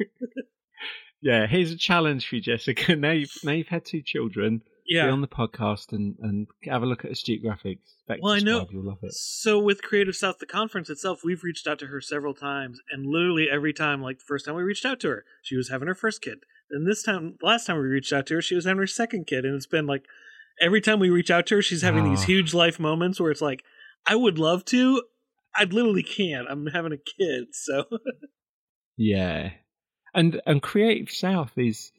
B: Yeah, here's a challenge for you, Jessica. Now you've now you've had two children. Be on the podcast and and have a look at Astute Graphics. Vector
A: Well, I know-
B: You'll love it.
A: So with Creative South, the conference itself, we've reached out to her several times, and literally every time, like the first time we reached out to her, she was having her first kid. Then this time, last time we reached out to her, she was having her second kid, and it's been like every time we reach out to her, she's having these
B: Ah.
A: huge life moments where it's like, I would love to, I literally can't. I'm having a kid, so
B: Yeah, and and Creative South is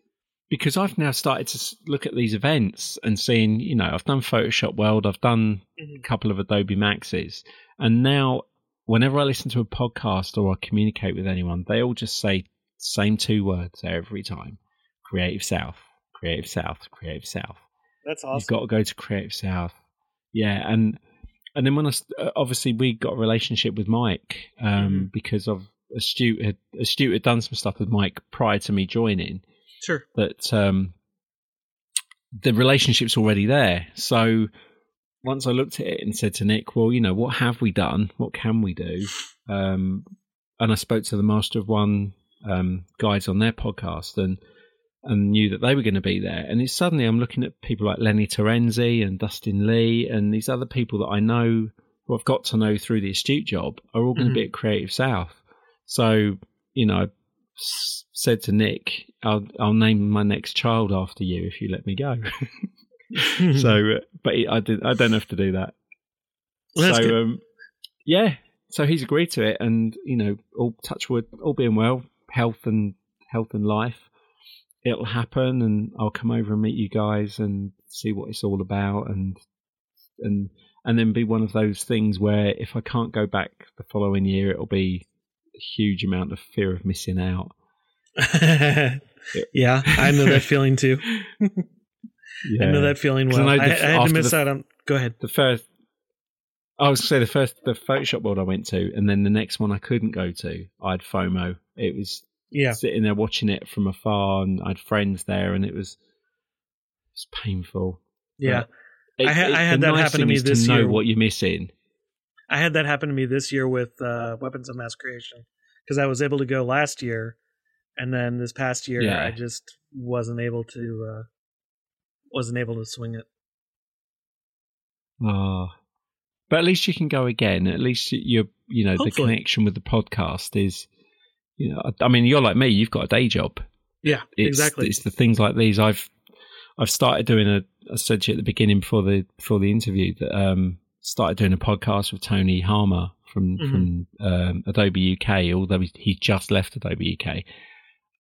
B: because I've now started to look at these events and seeing, you know, I've done Photoshop World, I've done a couple of Adobe Maxes, and now whenever I listen to a podcast or I communicate with anyone, they all just say same two words every time: Creative South, Creative South, Creative South.
A: that's awesome.
B: You've got to go to Creative South. Yeah, and and then when I uh, obviously we got a relationship with Mike um,
A: Mhm.
B: because of Astute had Astute had done some stuff with Mike prior to me joining.
A: Sure.
B: That um, the relationship's already there. So once I looked at it and said to Nick, "Well, you know, what have we done? What can we do?" Um, and I spoke to the Master of One um, guys on their podcast and and knew that they were going to be there. And it's suddenly I'm looking at people like Lenny Terenzi and Dustin Lee and these other people that I know who I've got to know through the Astute job are all going
A: Mhm.
B: to be at Creative South. So you know, I s- said to Nick, "I'll I'll name my next child after you if you let me go." so, but he, I did. I don't have to do that.
A: Well,
B: so, um, yeah. So he's agreed to it, and you know, all touch wood, all being well, health and health and life, it'll happen, and I'll come over and meet you guys and see what it's all about, and and and then be one of those things where if I can't go back the following year, it'll be a huge amount of fear of missing out.
A: yeah, I know that feeling too.
B: Yeah.
A: I know that feeling well. I,
B: know the-
A: I had to miss
B: the-
A: out on. Go ahead.
B: the first I was say the first the Photoshop world I went to, and then the next one I couldn't go to. I had FOMO. It was
A: Yeah,
B: sitting there watching it from afar, and I had friends there, and it was it's painful.
A: yeah.
B: It-
A: I ha-
B: it-
A: I had that
B: nice
A: happen to me this
B: to know
A: year.
B: what you're missing.
A: I had that happen to me this year with uh, Weapons of Mass Creation because I was able to go last year, and then this past year
B: Yeah.
A: I just wasn't able to uh, wasn't able to swing it.
B: Oh. But at least you can go again. At least you're, you know, the connection with the podcast is, you know, I I mean, you're like me. You've got a day job.
A: Yeah,
B: it's,
A: exactly.
B: It's the things like these. I've I've started doing a. I said to you at the beginning before the before the interview that um started doing a podcast with Tony Harmer from
A: Mhm.
B: from um, Adobe UK. Although he, he just left Adobe UK,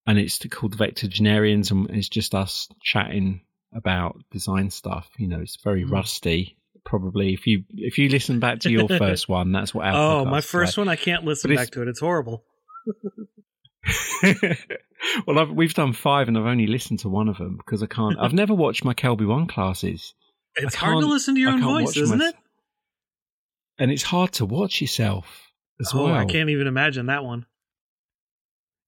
B: and it's called Vector Generians, and it's just us chatting about design stuff. You know, it's very
A: Mhm.
B: rusty. Probably if you if you listen back to your first one, that's what. Our
A: oh, my first
B: like.
A: one, I can't listen back to it. It's horrible.
B: well, I've, we've done five, and I've only listened to one of them because I can't. I've never watched my KelbyOne classes,
A: It's hard to listen to your
B: I
A: own voice, isn't
B: my-
A: it?
B: and it's hard to watch yourself as
A: Oh,
B: well.
A: I can't even imagine that one.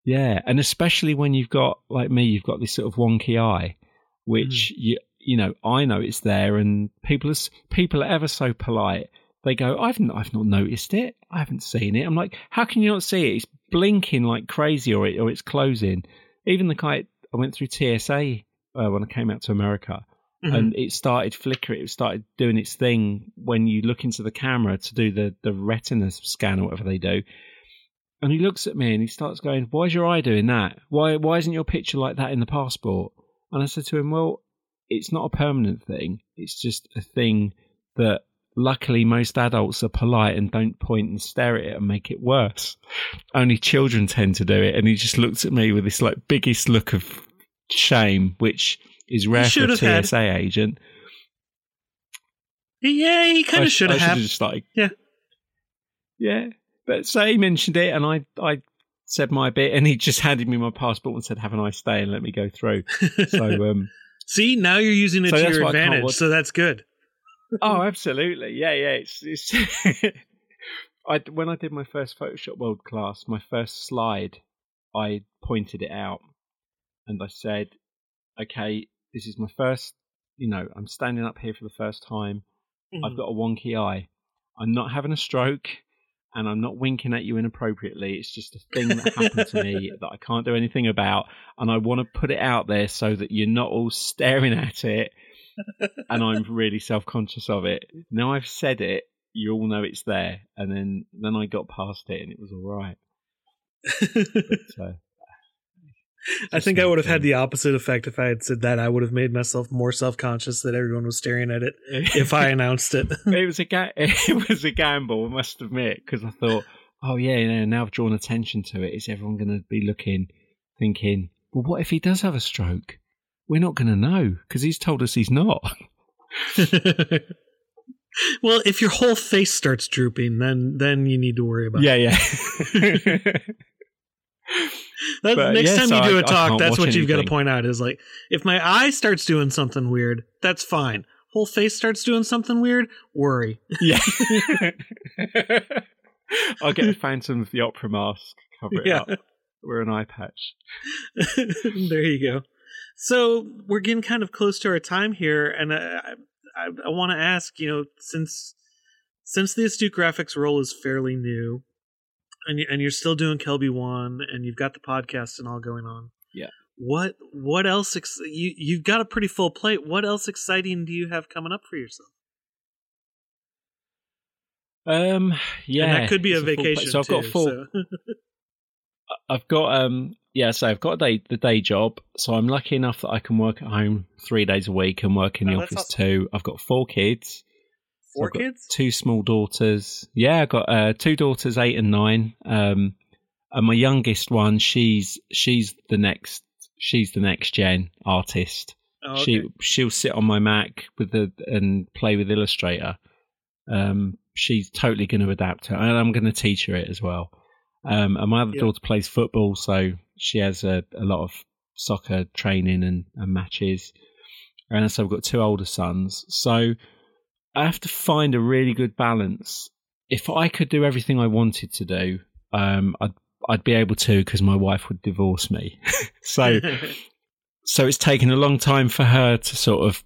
B: Yeah, and especially when you've got like me, you've got this sort of wonky eye, which
A: Mm.
B: you you know I know it's there, and people are people are ever so polite. They go, I've not, I've not noticed it. I haven't seen it. I'm like, how can you not see it? It's blinking like crazy, or it, or it's closing. Even the guy I went through TSA uh, when I came out to America,
A: Mhm.
B: and it started flickering. It started doing its thing when you look into the camera to do the the retina scan or whatever they do. And he looks at me and he starts going, "Why is your eye doing that? Why why isn't your picture like that in the passport?" And I said to him, "Well, it's not a permanent thing. It's just a thing that." Luckily, most adults are polite and don't point and stare at it and make it worse. Only children tend to do it. And he just looked at me with this like biggest look of shame, which is rare for
A: should
B: a
A: have had-
B: TSA agent.
A: yeah, he kind
B: I
A: of
B: sh-
A: should
B: I
A: have.
B: just like
A: Yeah.
B: yeah. But so he mentioned it, and I I said my bit, and he just handed me my passport and said, "Have a nice day," and let me go through. So um,
A: See, now you're using it
B: So
A: to your
B: why I can't
A: advantage, so that's good.
B: oh, absolutely, yeah, yeah. It's it's. I when I did my first Photoshop World class, my first slide I pointed it out and I said, okay, this is my first, you know, I'm standing up here for the first time.
A: Mm-hmm.
B: I've got a wonky eye. I'm not having a stroke and I'm not winking at you inappropriately. It's just a thing that happened to me that I can't do anything about. And I want to put it out there so that you're not all staring at it and I'm really self conscious of it. Now I've said it, you all know it's there. And then, then I got past it and it was all right. But, uh,
A: I think I would have had the opposite effect if I had said that. I would have made myself more self conscious that everyone was staring at it if I announced it.
B: it was a ga- it was a gamble, I must admit, because I thought, oh yeah, you know, now I've drawn attention to it. Is everyone going to be looking, thinking, well, what if he does have a stroke? We're not going to know because he's told us he's not.
A: well, if your whole face starts drooping, then then you need to worry about.
B: yeah,
A: it.
B: yeah.
A: That,
B: But,
A: next
B: yeah,
A: time
B: so
A: you do
B: I-
A: a talk, that's what you've got to point out. Is like if my eye starts doing something weird, that's fine. Whole face starts doing something weird, worry.
B: yeah. I'll get a Phantom of the Opera mask, cover it
A: Yeah.
B: up, wear an eye patch.
A: there you go. So we're getting kind of close to our time here, and I I, I want to ask, you know, since since the astute graphics role is fairly new, and you, and you're still doing KelbyOne, and you've got the podcast and all going on.
B: Yeah.
A: What what else? Ex- you you've got a pretty full plate. What else exciting do you have coming up for yourself?
B: Um, yeah,
A: and that could be a
B: plate.
A: vacation.
B: So I've got
A: too,
B: a full.
A: so-
B: I've got um, yeah. So I've got a day the day job. So I'm lucky enough that I can work at home three days a week and work in the
A: Oh, that's
B: office
A: awesome.
B: too. I've got four kids. So
A: 4
B: I've
A: kids.
B: two small daughters. Yeah, I've got uh, two daughters, eight and nine. Um, and my youngest one, she's she's the next she's the next gen artist.
A: Oh, okay.
B: She she'll sit on my Mac with the and play with Illustrator. Um, she's totally going to adapt to it, and I'm going to teach her it as well. Um, and my other
A: Yeah.
B: daughter plays football, so she has a, a lot of soccer training and, and matches. And so I've got two older sons, so I have to find a really good balance. If I could do everything I wanted to do, um, I'd I'd be able to because my wife would divorce me. so so it's taken a long time for her to sort of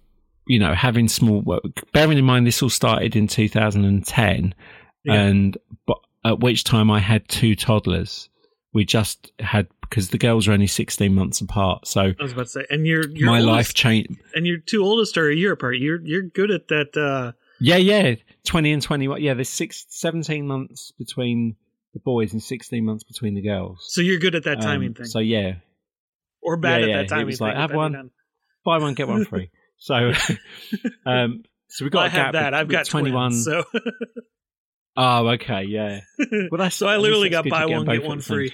B: you know having small work bearing in mind this all started in 2010
A: Yeah.
B: and but at which time i had two toddlers we just had because the girls are only 16 months apart so
A: I was about to say, and your your
B: my
A: oldest,
B: life changed
A: and your two oldest are a year apart. You're you're good at that. uh
B: yeah yeah 20 and 21 yeah there's six 17 months between the boys and 16 months between the girls
A: So you're good at that timing
B: Um,
A: thing,
B: so yeah
A: or bad
B: yeah,
A: at
B: yeah,
A: that
B: it
A: timing
B: was
A: thing.
B: have one.
A: on-
B: buy one get one free so um so we've got
A: Well, I
B: a gap
A: have that. I've got
B: 21
A: twins, so
B: Oh, okay, yeah. Well, that's
A: so I literally got buy one get one free.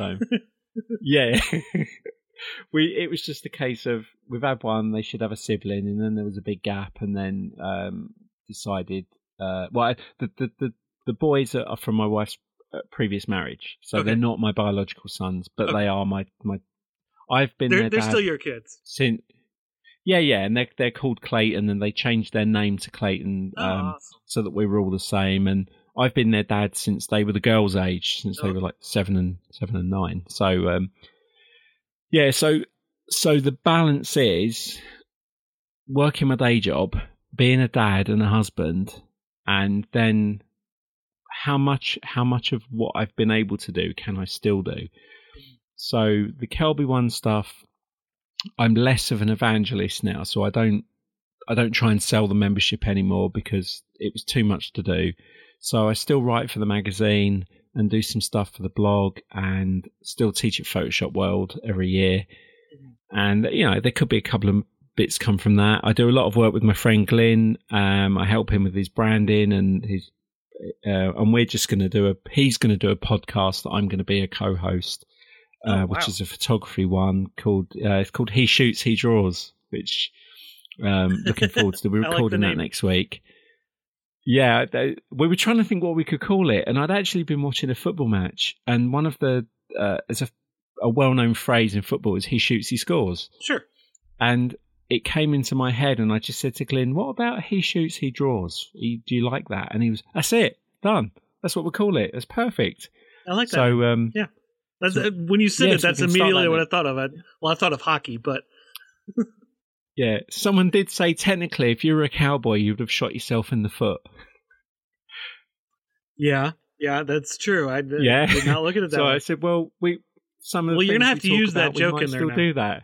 B: Yeah. we it was just a case of we've had one, they should have a sibling, and then there was a big gap, and then um, decided. Uh, well, I- the, the the the boys are from my wife's uh, previous marriage, so
A: Okay.
B: they're not my biological sons, but
A: Okay.
B: they are my my. I've been
A: they're they're still your kids.
B: since. Yeah, yeah, and they're they're called Clayton, and they changed their name to Clayton.
A: Oh,
B: Um,
A: awesome.
B: so that we were all the same. And I've been their dad since they were the girls' age, since they were like seven and seven and nine. So um, yeah, so so the balance is working my day job, being a dad and a husband, and then how much how much of what I've been able to do can I still do? So the KelbyOne stuff, I'm less of an evangelist now, so I don't I don't try and sell the membership anymore because it was too much to do. So I still write for the magazine and do some stuff for the blog and still teach at Photoshop World every year. And you know, there could be a couple of bits come from that. I do a lot of work with my friend Glyn. Um, I help him with his branding and his, uh, and we're just going to do a. He's going to do a podcast that I'm going to be a co-host, uh,
A: Oh, wow.
B: which is a photography one called. Uh, it's called He Shoots, He Draws, which um, looking forward to. We're
A: I like
B: recording that next week. Yeah, they, we were trying to think what we could call it, and I'd actually been watching a football match, and one of the uh, there's a, a well-known phrase in football is "he shoots, he scores,"
A: Sure.
B: and it came into my head, and I just said to Glyn, "What about he shoots, he draws? He, do you like that?" And he was, "That's it, done. That's what we call it. That's perfect."
A: I like that.
B: So, um,
A: Yeah. That's so, uh, when you said
B: yes,
A: it. That's immediately what I thought of. I, well, I thought of hockey, but
B: yeah, someone did say technically, if you were a cowboy, you would have shot yourself in the foot.
A: Yeah, yeah, that's true. I yeah. did not look at it that
B: so
A: way.
B: I said, well, we some of the
A: well, you're
B: gonna
A: have to use
B: about,
A: that joke in
B: there. Still
A: now.
B: do that.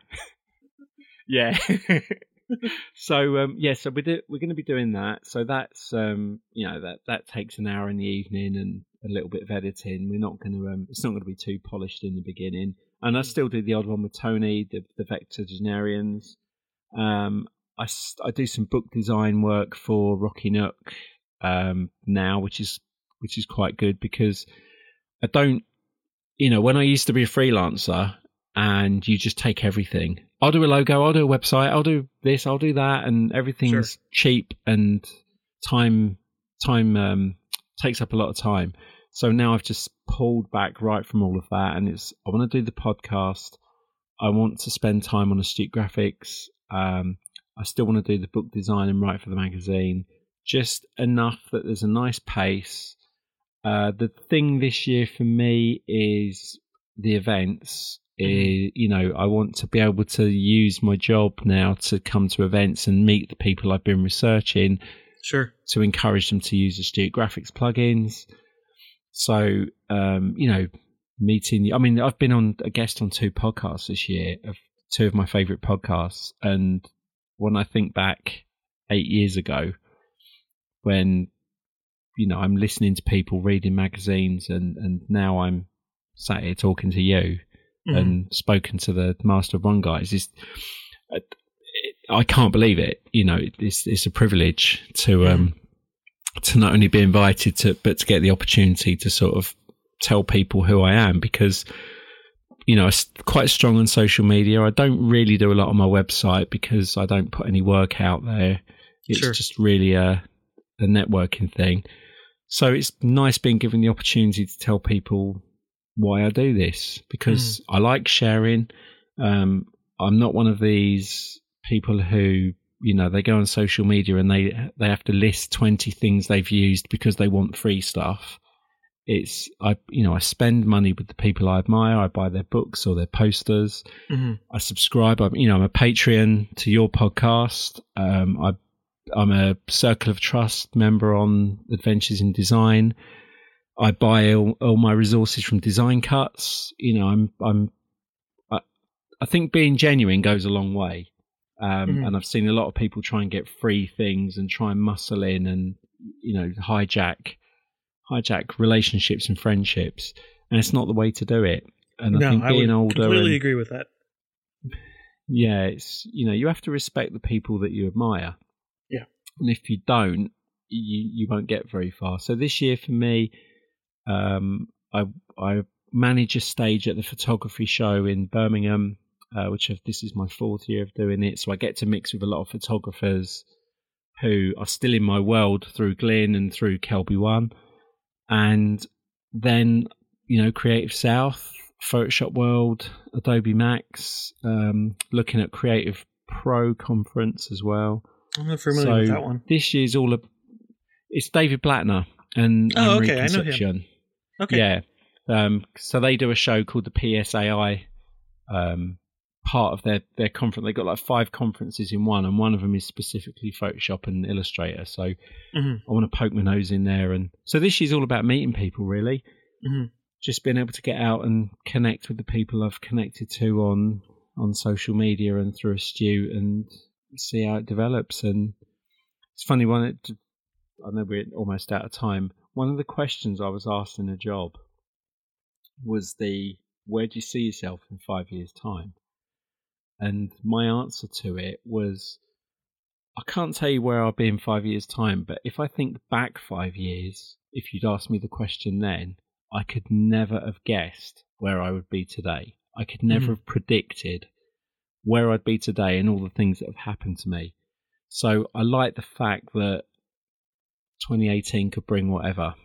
B: yeah. so um, yeah, so we're do, we're going to be doing that. So that's um, you know that that takes an hour in the evening and a little bit of editing. We're not going to um, it's not going to be too polished in the beginning. And I still do the odd one with Tony, the the Vectogenarians. Um, I I do some book design work for Rocky Nook um, now, which is which is quite good because I don't, you know, when I used to be a freelancer and you just take everything. I'll do a logo, I'll do a website, I'll do this, I'll do that, and everything's sure. cheap and time time um, takes up a lot of time. So now I've just pulled back right from all of that, and it's I want to do the podcast. I want to spend time on Astute Graphics. Um, I still want to do the book design and write for the magazine, just enough that there's a nice pace uh, the thing this year for me is the events. Mm-hmm. you know, I want to be able to use my job now to come to events and meet the people I've been researching.
A: Sure.
B: To encourage them to use Astute Graphics plugins. So, um, you know, meeting. I mean, I've been on a guest on two podcasts this year of two of my favorite podcasts, and when I think back eight years ago, when you know, I'm listening to people reading magazines, and and now I'm sat here talking to you mm-hmm. and spoken to the Master of One guys. Is I can't believe it. You know, it's it's a privilege to um to not only be invited to, but to get the opportunity to sort of tell people who I am because you know, quite strong on social media. I don't really do a lot on my website because I don't put any work out there. It's sure. just really a, a networking thing. So it's nice being given the opportunity to tell people why I do this because mm. I like sharing. Um, I'm not one of these people who, you know, they go on social media and they they have to list 20 things they've used because they want free stuff. It's I, you know, I spend money with the people I admire. I buy their books or their posters. Mm-hmm. I subscribe. I'm, you know, I'm a Patreon to your podcast. Um, I I'm a Circle of Trust member on Adventures in Design. I buy all, all my resources from Design Cuts. You know, I'm I'm I, I think being genuine goes a long way. Um, mm-hmm. And I've seen a lot of people try and get free things and try and muscle in and you know hijack hijack relationships and friendships, and it's not the way to do it. And
A: no,
B: I think being
A: I
B: older,
A: completely
B: and,
A: agree with that.
B: Yeah, it's you know you have to respect the people that you admire Yeah, and if you don't, you you won't get very far. So this year for me, um, I I manage a stage at the photography show in Birmingham, uh, which have, this is my fourth year of doing it. So I get to mix with a lot of photographers who are still in my world through Glyn and through KelbyOne, and then you know Creative South, Photoshop World, Adobe Max, um, looking at Creative Pro conference as well.
A: I'm not familiar so with that one.
B: This year's all a. It's David Blatner and
A: oh, okay, I know him.
B: Okay, yeah. Um, so they do a show called the PSAI. Um, part of their their conference, they got like five conferences in one, and one of them is specifically Photoshop and Illustrator. So mm-hmm. I want to poke my nose in there, and so this year's all about meeting people, really. Mm-hmm. Just being able to get out and connect with the people I've connected to on on social media and through Astute and see how it develops. And it's funny when it, I know we're almost out of time. One of the questions I was asked in a job was the where do you see yourself in five years' time? And my answer to it was I can't tell you where I'll be in five years' time, but if I think back five years, if you'd asked me the question then, I could never have guessed where I would be today. I could never mm-hmm. have predicted where I'd be today and all the things that have happened to me. So I like the fact that 2018 could bring whatever,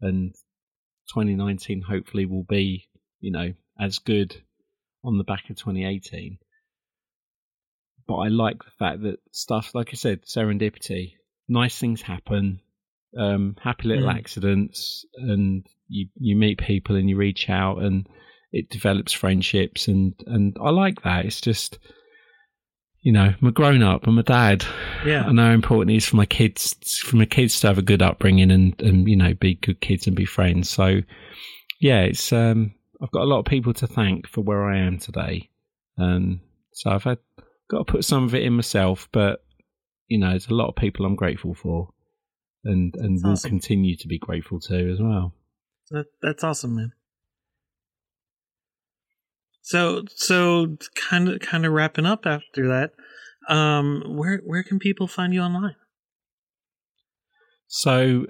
B: and 2019 hopefully will be, you know, as good on the back of 2018. But I like the fact that stuff, like I said, serendipity, nice things happen, um, happy little mm. accidents, and you you meet people and you reach out, and it develops friendships, and and I like that. It's just you know, I'm a grown up. I'm a dad.
A: Yeah.
B: I know how important it is for my kids, for my kids to have a good upbringing and, and you know, be good kids and be friends. So, yeah, it's um, I've got a lot of people to thank for where I am today, and so I've had got to put some of it in myself. But you know, there's a lot of people I'm grateful for, and and
A: That's
B: will
A: awesome.
B: continue to be grateful to as well.
A: That, that's awesome, man. So so kind of kind of wrapping up after that. Um, where where can people find you online?
B: So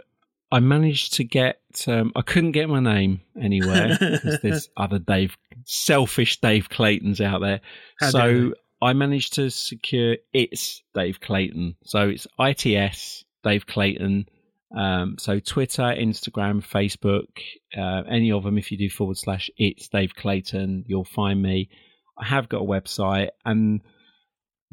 B: I managed to get. Um, I couldn't get my name anywhere because there's other Dave, selfish Dave Claytons out there.
A: How
B: so I managed to secure it's Dave Clayton. So it's ITS Dave Clayton. Um, so Twitter, Instagram, Facebook, uh, any of them. If you do forward slash it's Dave Clayton, you'll find me. I have got a website, and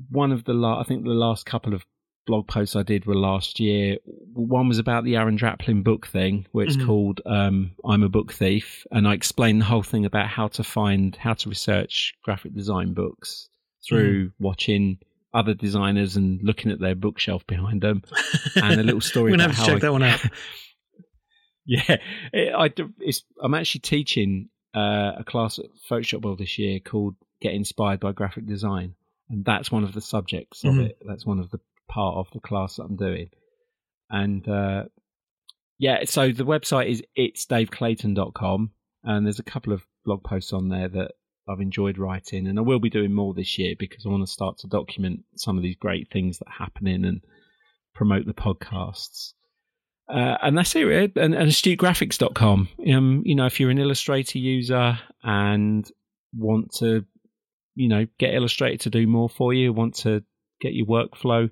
B: one of the la- I think the last couple of blog posts I did were last year. One was about the Aaron Draplin book thing, where it's
A: Mhm.
B: called um, "I'm a Book Thief," and I explained the whole thing about how to find, how to research graphic design books through watching other designers and looking at their bookshelf behind them, and a little story.
A: We're gonna have to check
B: I-
A: that one out.
B: yeah, it, I, it's, I'm actually teaching uh, a class at Photoshop World this year called "Get Inspired by Graphic Design," and that's one of the subjects of
A: Mhm.
B: it. That's one of the part of the class that I'm doing, and uh, yeah, so the website is it's daveclayton.com, and there's a couple of blog posts on there that I've enjoyed writing, and I will be doing more this year because I want to start to document some of these great things that are happening and promote the podcasts. Uh, and that's it, really. and, and astutegraphics.com. Um, you know, if you're an Illustrator user and want to, you know, get Illustrator to do more for you, want to get your workflow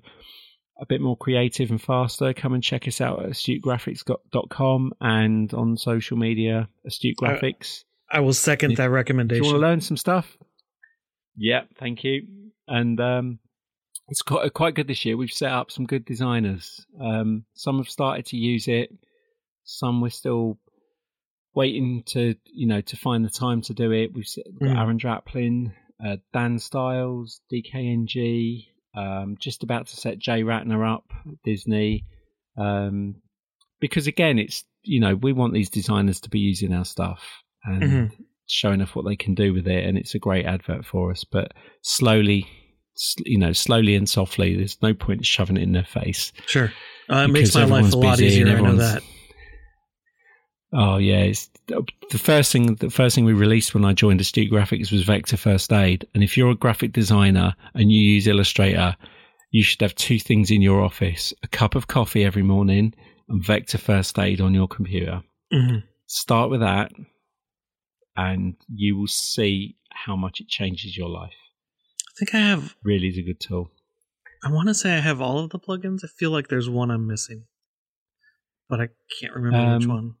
B: a bit more creative and faster, come and check us out at astutegraphics.com and on social media, Astute
A: Uh,
B: Graphics.
A: I will second
B: If-
A: that
B: If you want to learn some stuff, yeah, thank you. And um, it's quite quite good this year. We've set up some good designers. Um, some have started to use it. Some we're still waiting to you know to find the time to do it. We've s- got
A: Mm.
B: Aaron Draplin, uh, Dan Stiles, DKNG. Um, just about to set Jay Ratner up at Disney. Um, because again, it's you know we want these designers to be using our stuff and
A: Mhm.
B: showing off what they can do with it, and it's a great advert for us. But slowly, you know, slowly and softly. There's no point shoving it in their face.
A: sure. Uh, it makes my life a lot easier. I know that.
B: Oh yeah, it's, the first thing. The first thing we released when I joined Astute Graphics was Vector First Aid. And if you're a graphic designer and you use Illustrator, you should have two things in your office: a cup of coffee every morning and Vector First Aid on your computer.
A: Mhm.
B: Start with that, and you will see how much it changes your life.
A: I think I have.
B: Really is a good tool.
A: I want to say I have all of the plugins. I feel like there's one I'm missing, but I can't remember which
B: Um,
A: one.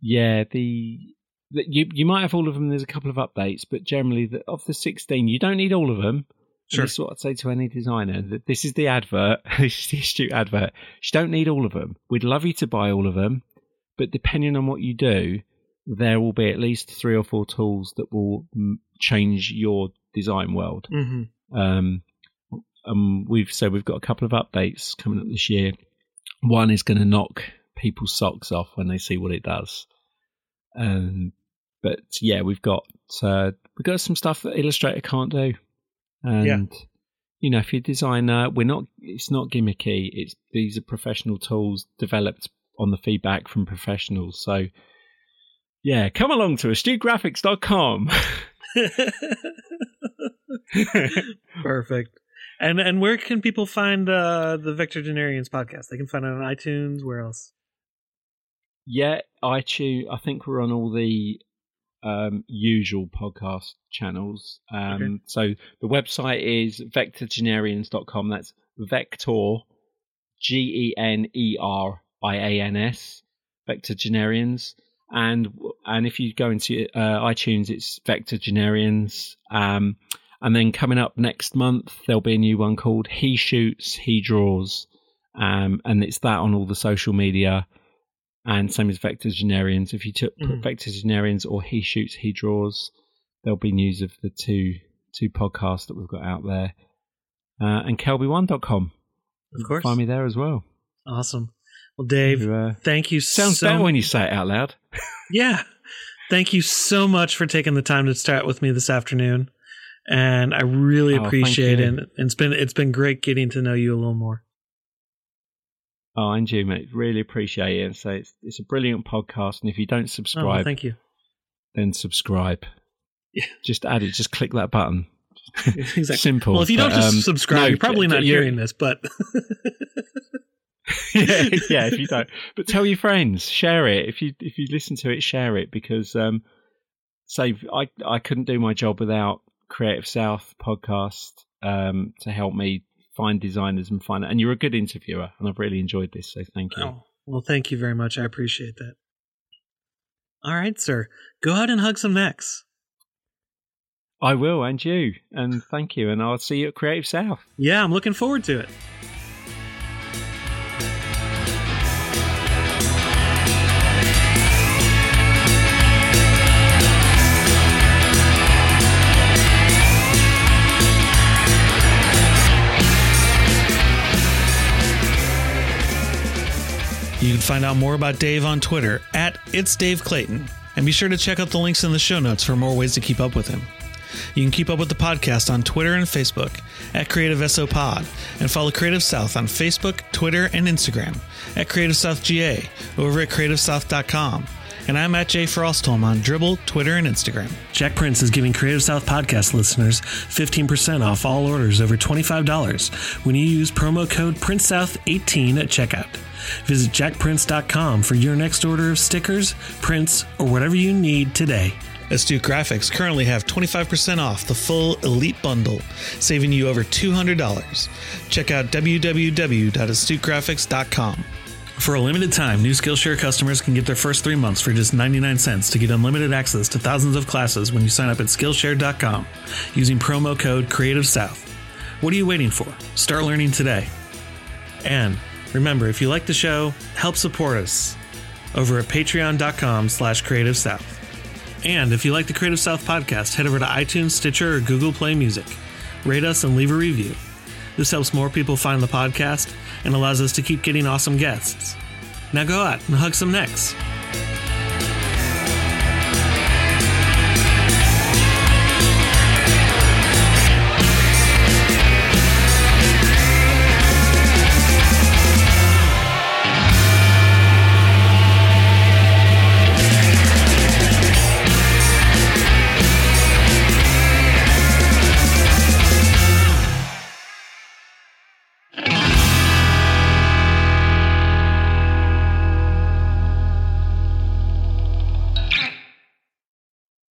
B: Yeah, the, the you you might have all of them. There's a couple of updates, but generally, the, of the 16, you don't need all of them.
A: Sure.
B: Is what I'd say to any designer. That this is the advert. this is the astute advert. You don't need all of them. We'd love you to buy all of them, but depending on what you do, there will be at least three or four tools that will change your design world.
A: hmm
B: Um, um, we've said we've got a couple of updates coming up this year. One is going to knock people's socks off when they see what it does. Um, but yeah, we've got uh, we've got some stuff that Illustrator can't do. And you know, if you're a designer, we're not. It's not gimmicky. It's these are professional tools developed on the feedback from professionals. So yeah, come along to astutegraphics.com.
A: Perfect. And and where can people find uh, the Vector Generians podcast? They can find it on iTunes. Where else?
B: Yeah, iTunes. I think we're on all the um, usual podcast channels. Um,
A: Okay.
B: So the website is vectorgenerians.com. That's Vector, G E N E R I A N S, Vector Generians. And and if you go into uh, iTunes, it's Vector Generians. Um, and then coming up next month, there'll be a new one called He Shoots, He Draws. Um, and it's that on all the social media and same as Vectogenarians. If you took
A: Mhm.
B: Vectogenarians or He Shoots, He Draws, there'll be news of the two two podcasts that we've got out there. Uh, and kelbyone.com.
A: Of course.
B: Find me there as well.
A: Awesome. Well, Dave,
B: You, uh,
A: thank you
B: sounds
A: so
B: better when you say it out loud.
A: Yeah. Thank you so much for taking the time to chat with me this afternoon. And I really
B: Oh,
A: appreciate it. And it's been it's been great getting to know you a little more.
B: Oh, and you, mate. Really appreciate it. And so it's, it's a brilliant podcast. And if you don't
A: Oh, well,
B: subscribe,
A: thank you.
B: then subscribe.
A: Yeah.
B: Just add it. Just click that button.
A: Exactly.
B: Simple.
A: Well, if you don't just
B: um,
A: subscribe,
B: no,
A: you're probably not
B: you're-
A: hearing this, but
B: yeah, yeah. If you don't, but tell your friends, share it. If you if you listen to it, share it because um, say I I couldn't do my job without Creative South podcast um to help me find designers and find and you're a good interviewer and I've really enjoyed this. So thank you.
A: oh, well, thank you very much. I appreciate that. All right, sir. Go out and hug some necks.
B: I will, and you, and thank you, and I'll see you at Creative South.
A: Yeah, I'm looking forward to it. You can find out more about Dave on Twitter at It's Dave Clayton, and be sure to check out the links in the show notes for more ways to keep up with him. You can keep up with the podcast on Twitter and Facebook at Creative SO Pod, and follow Creative South on Facebook, Twitter, and Instagram at Creative South GA over at CreativeSouth.com. And I'm at Jay Frostholm on Dribbble, Twitter, and Instagram. Jakprints is giving Creative South podcast listeners 15% off all orders over $25 when you use promo code PrinceSouth18 at checkout. Visit jakprints.com for your next order of stickers, prints, or whatever you need today. Astute Graphics currently have 25% off the full Elite Bundle, saving you over $200. Check out www.astutegraphics.com. For a limited time, new Skillshare customers can get their first three months for just 99 cents to get unlimited access to thousands of classes when you sign up at Skillshare.com using promo code Creative South. What are you waiting for? Start learning today. And remember, if you like the show, help support us over at patreon.com slash creative south. And if you like the Creative South podcast, head over to iTunes, Stitcher, or Google Play Music. Rate us and leave a review. This helps more people find the podcast and allows us to keep getting awesome guests. Now go out and hug some necks.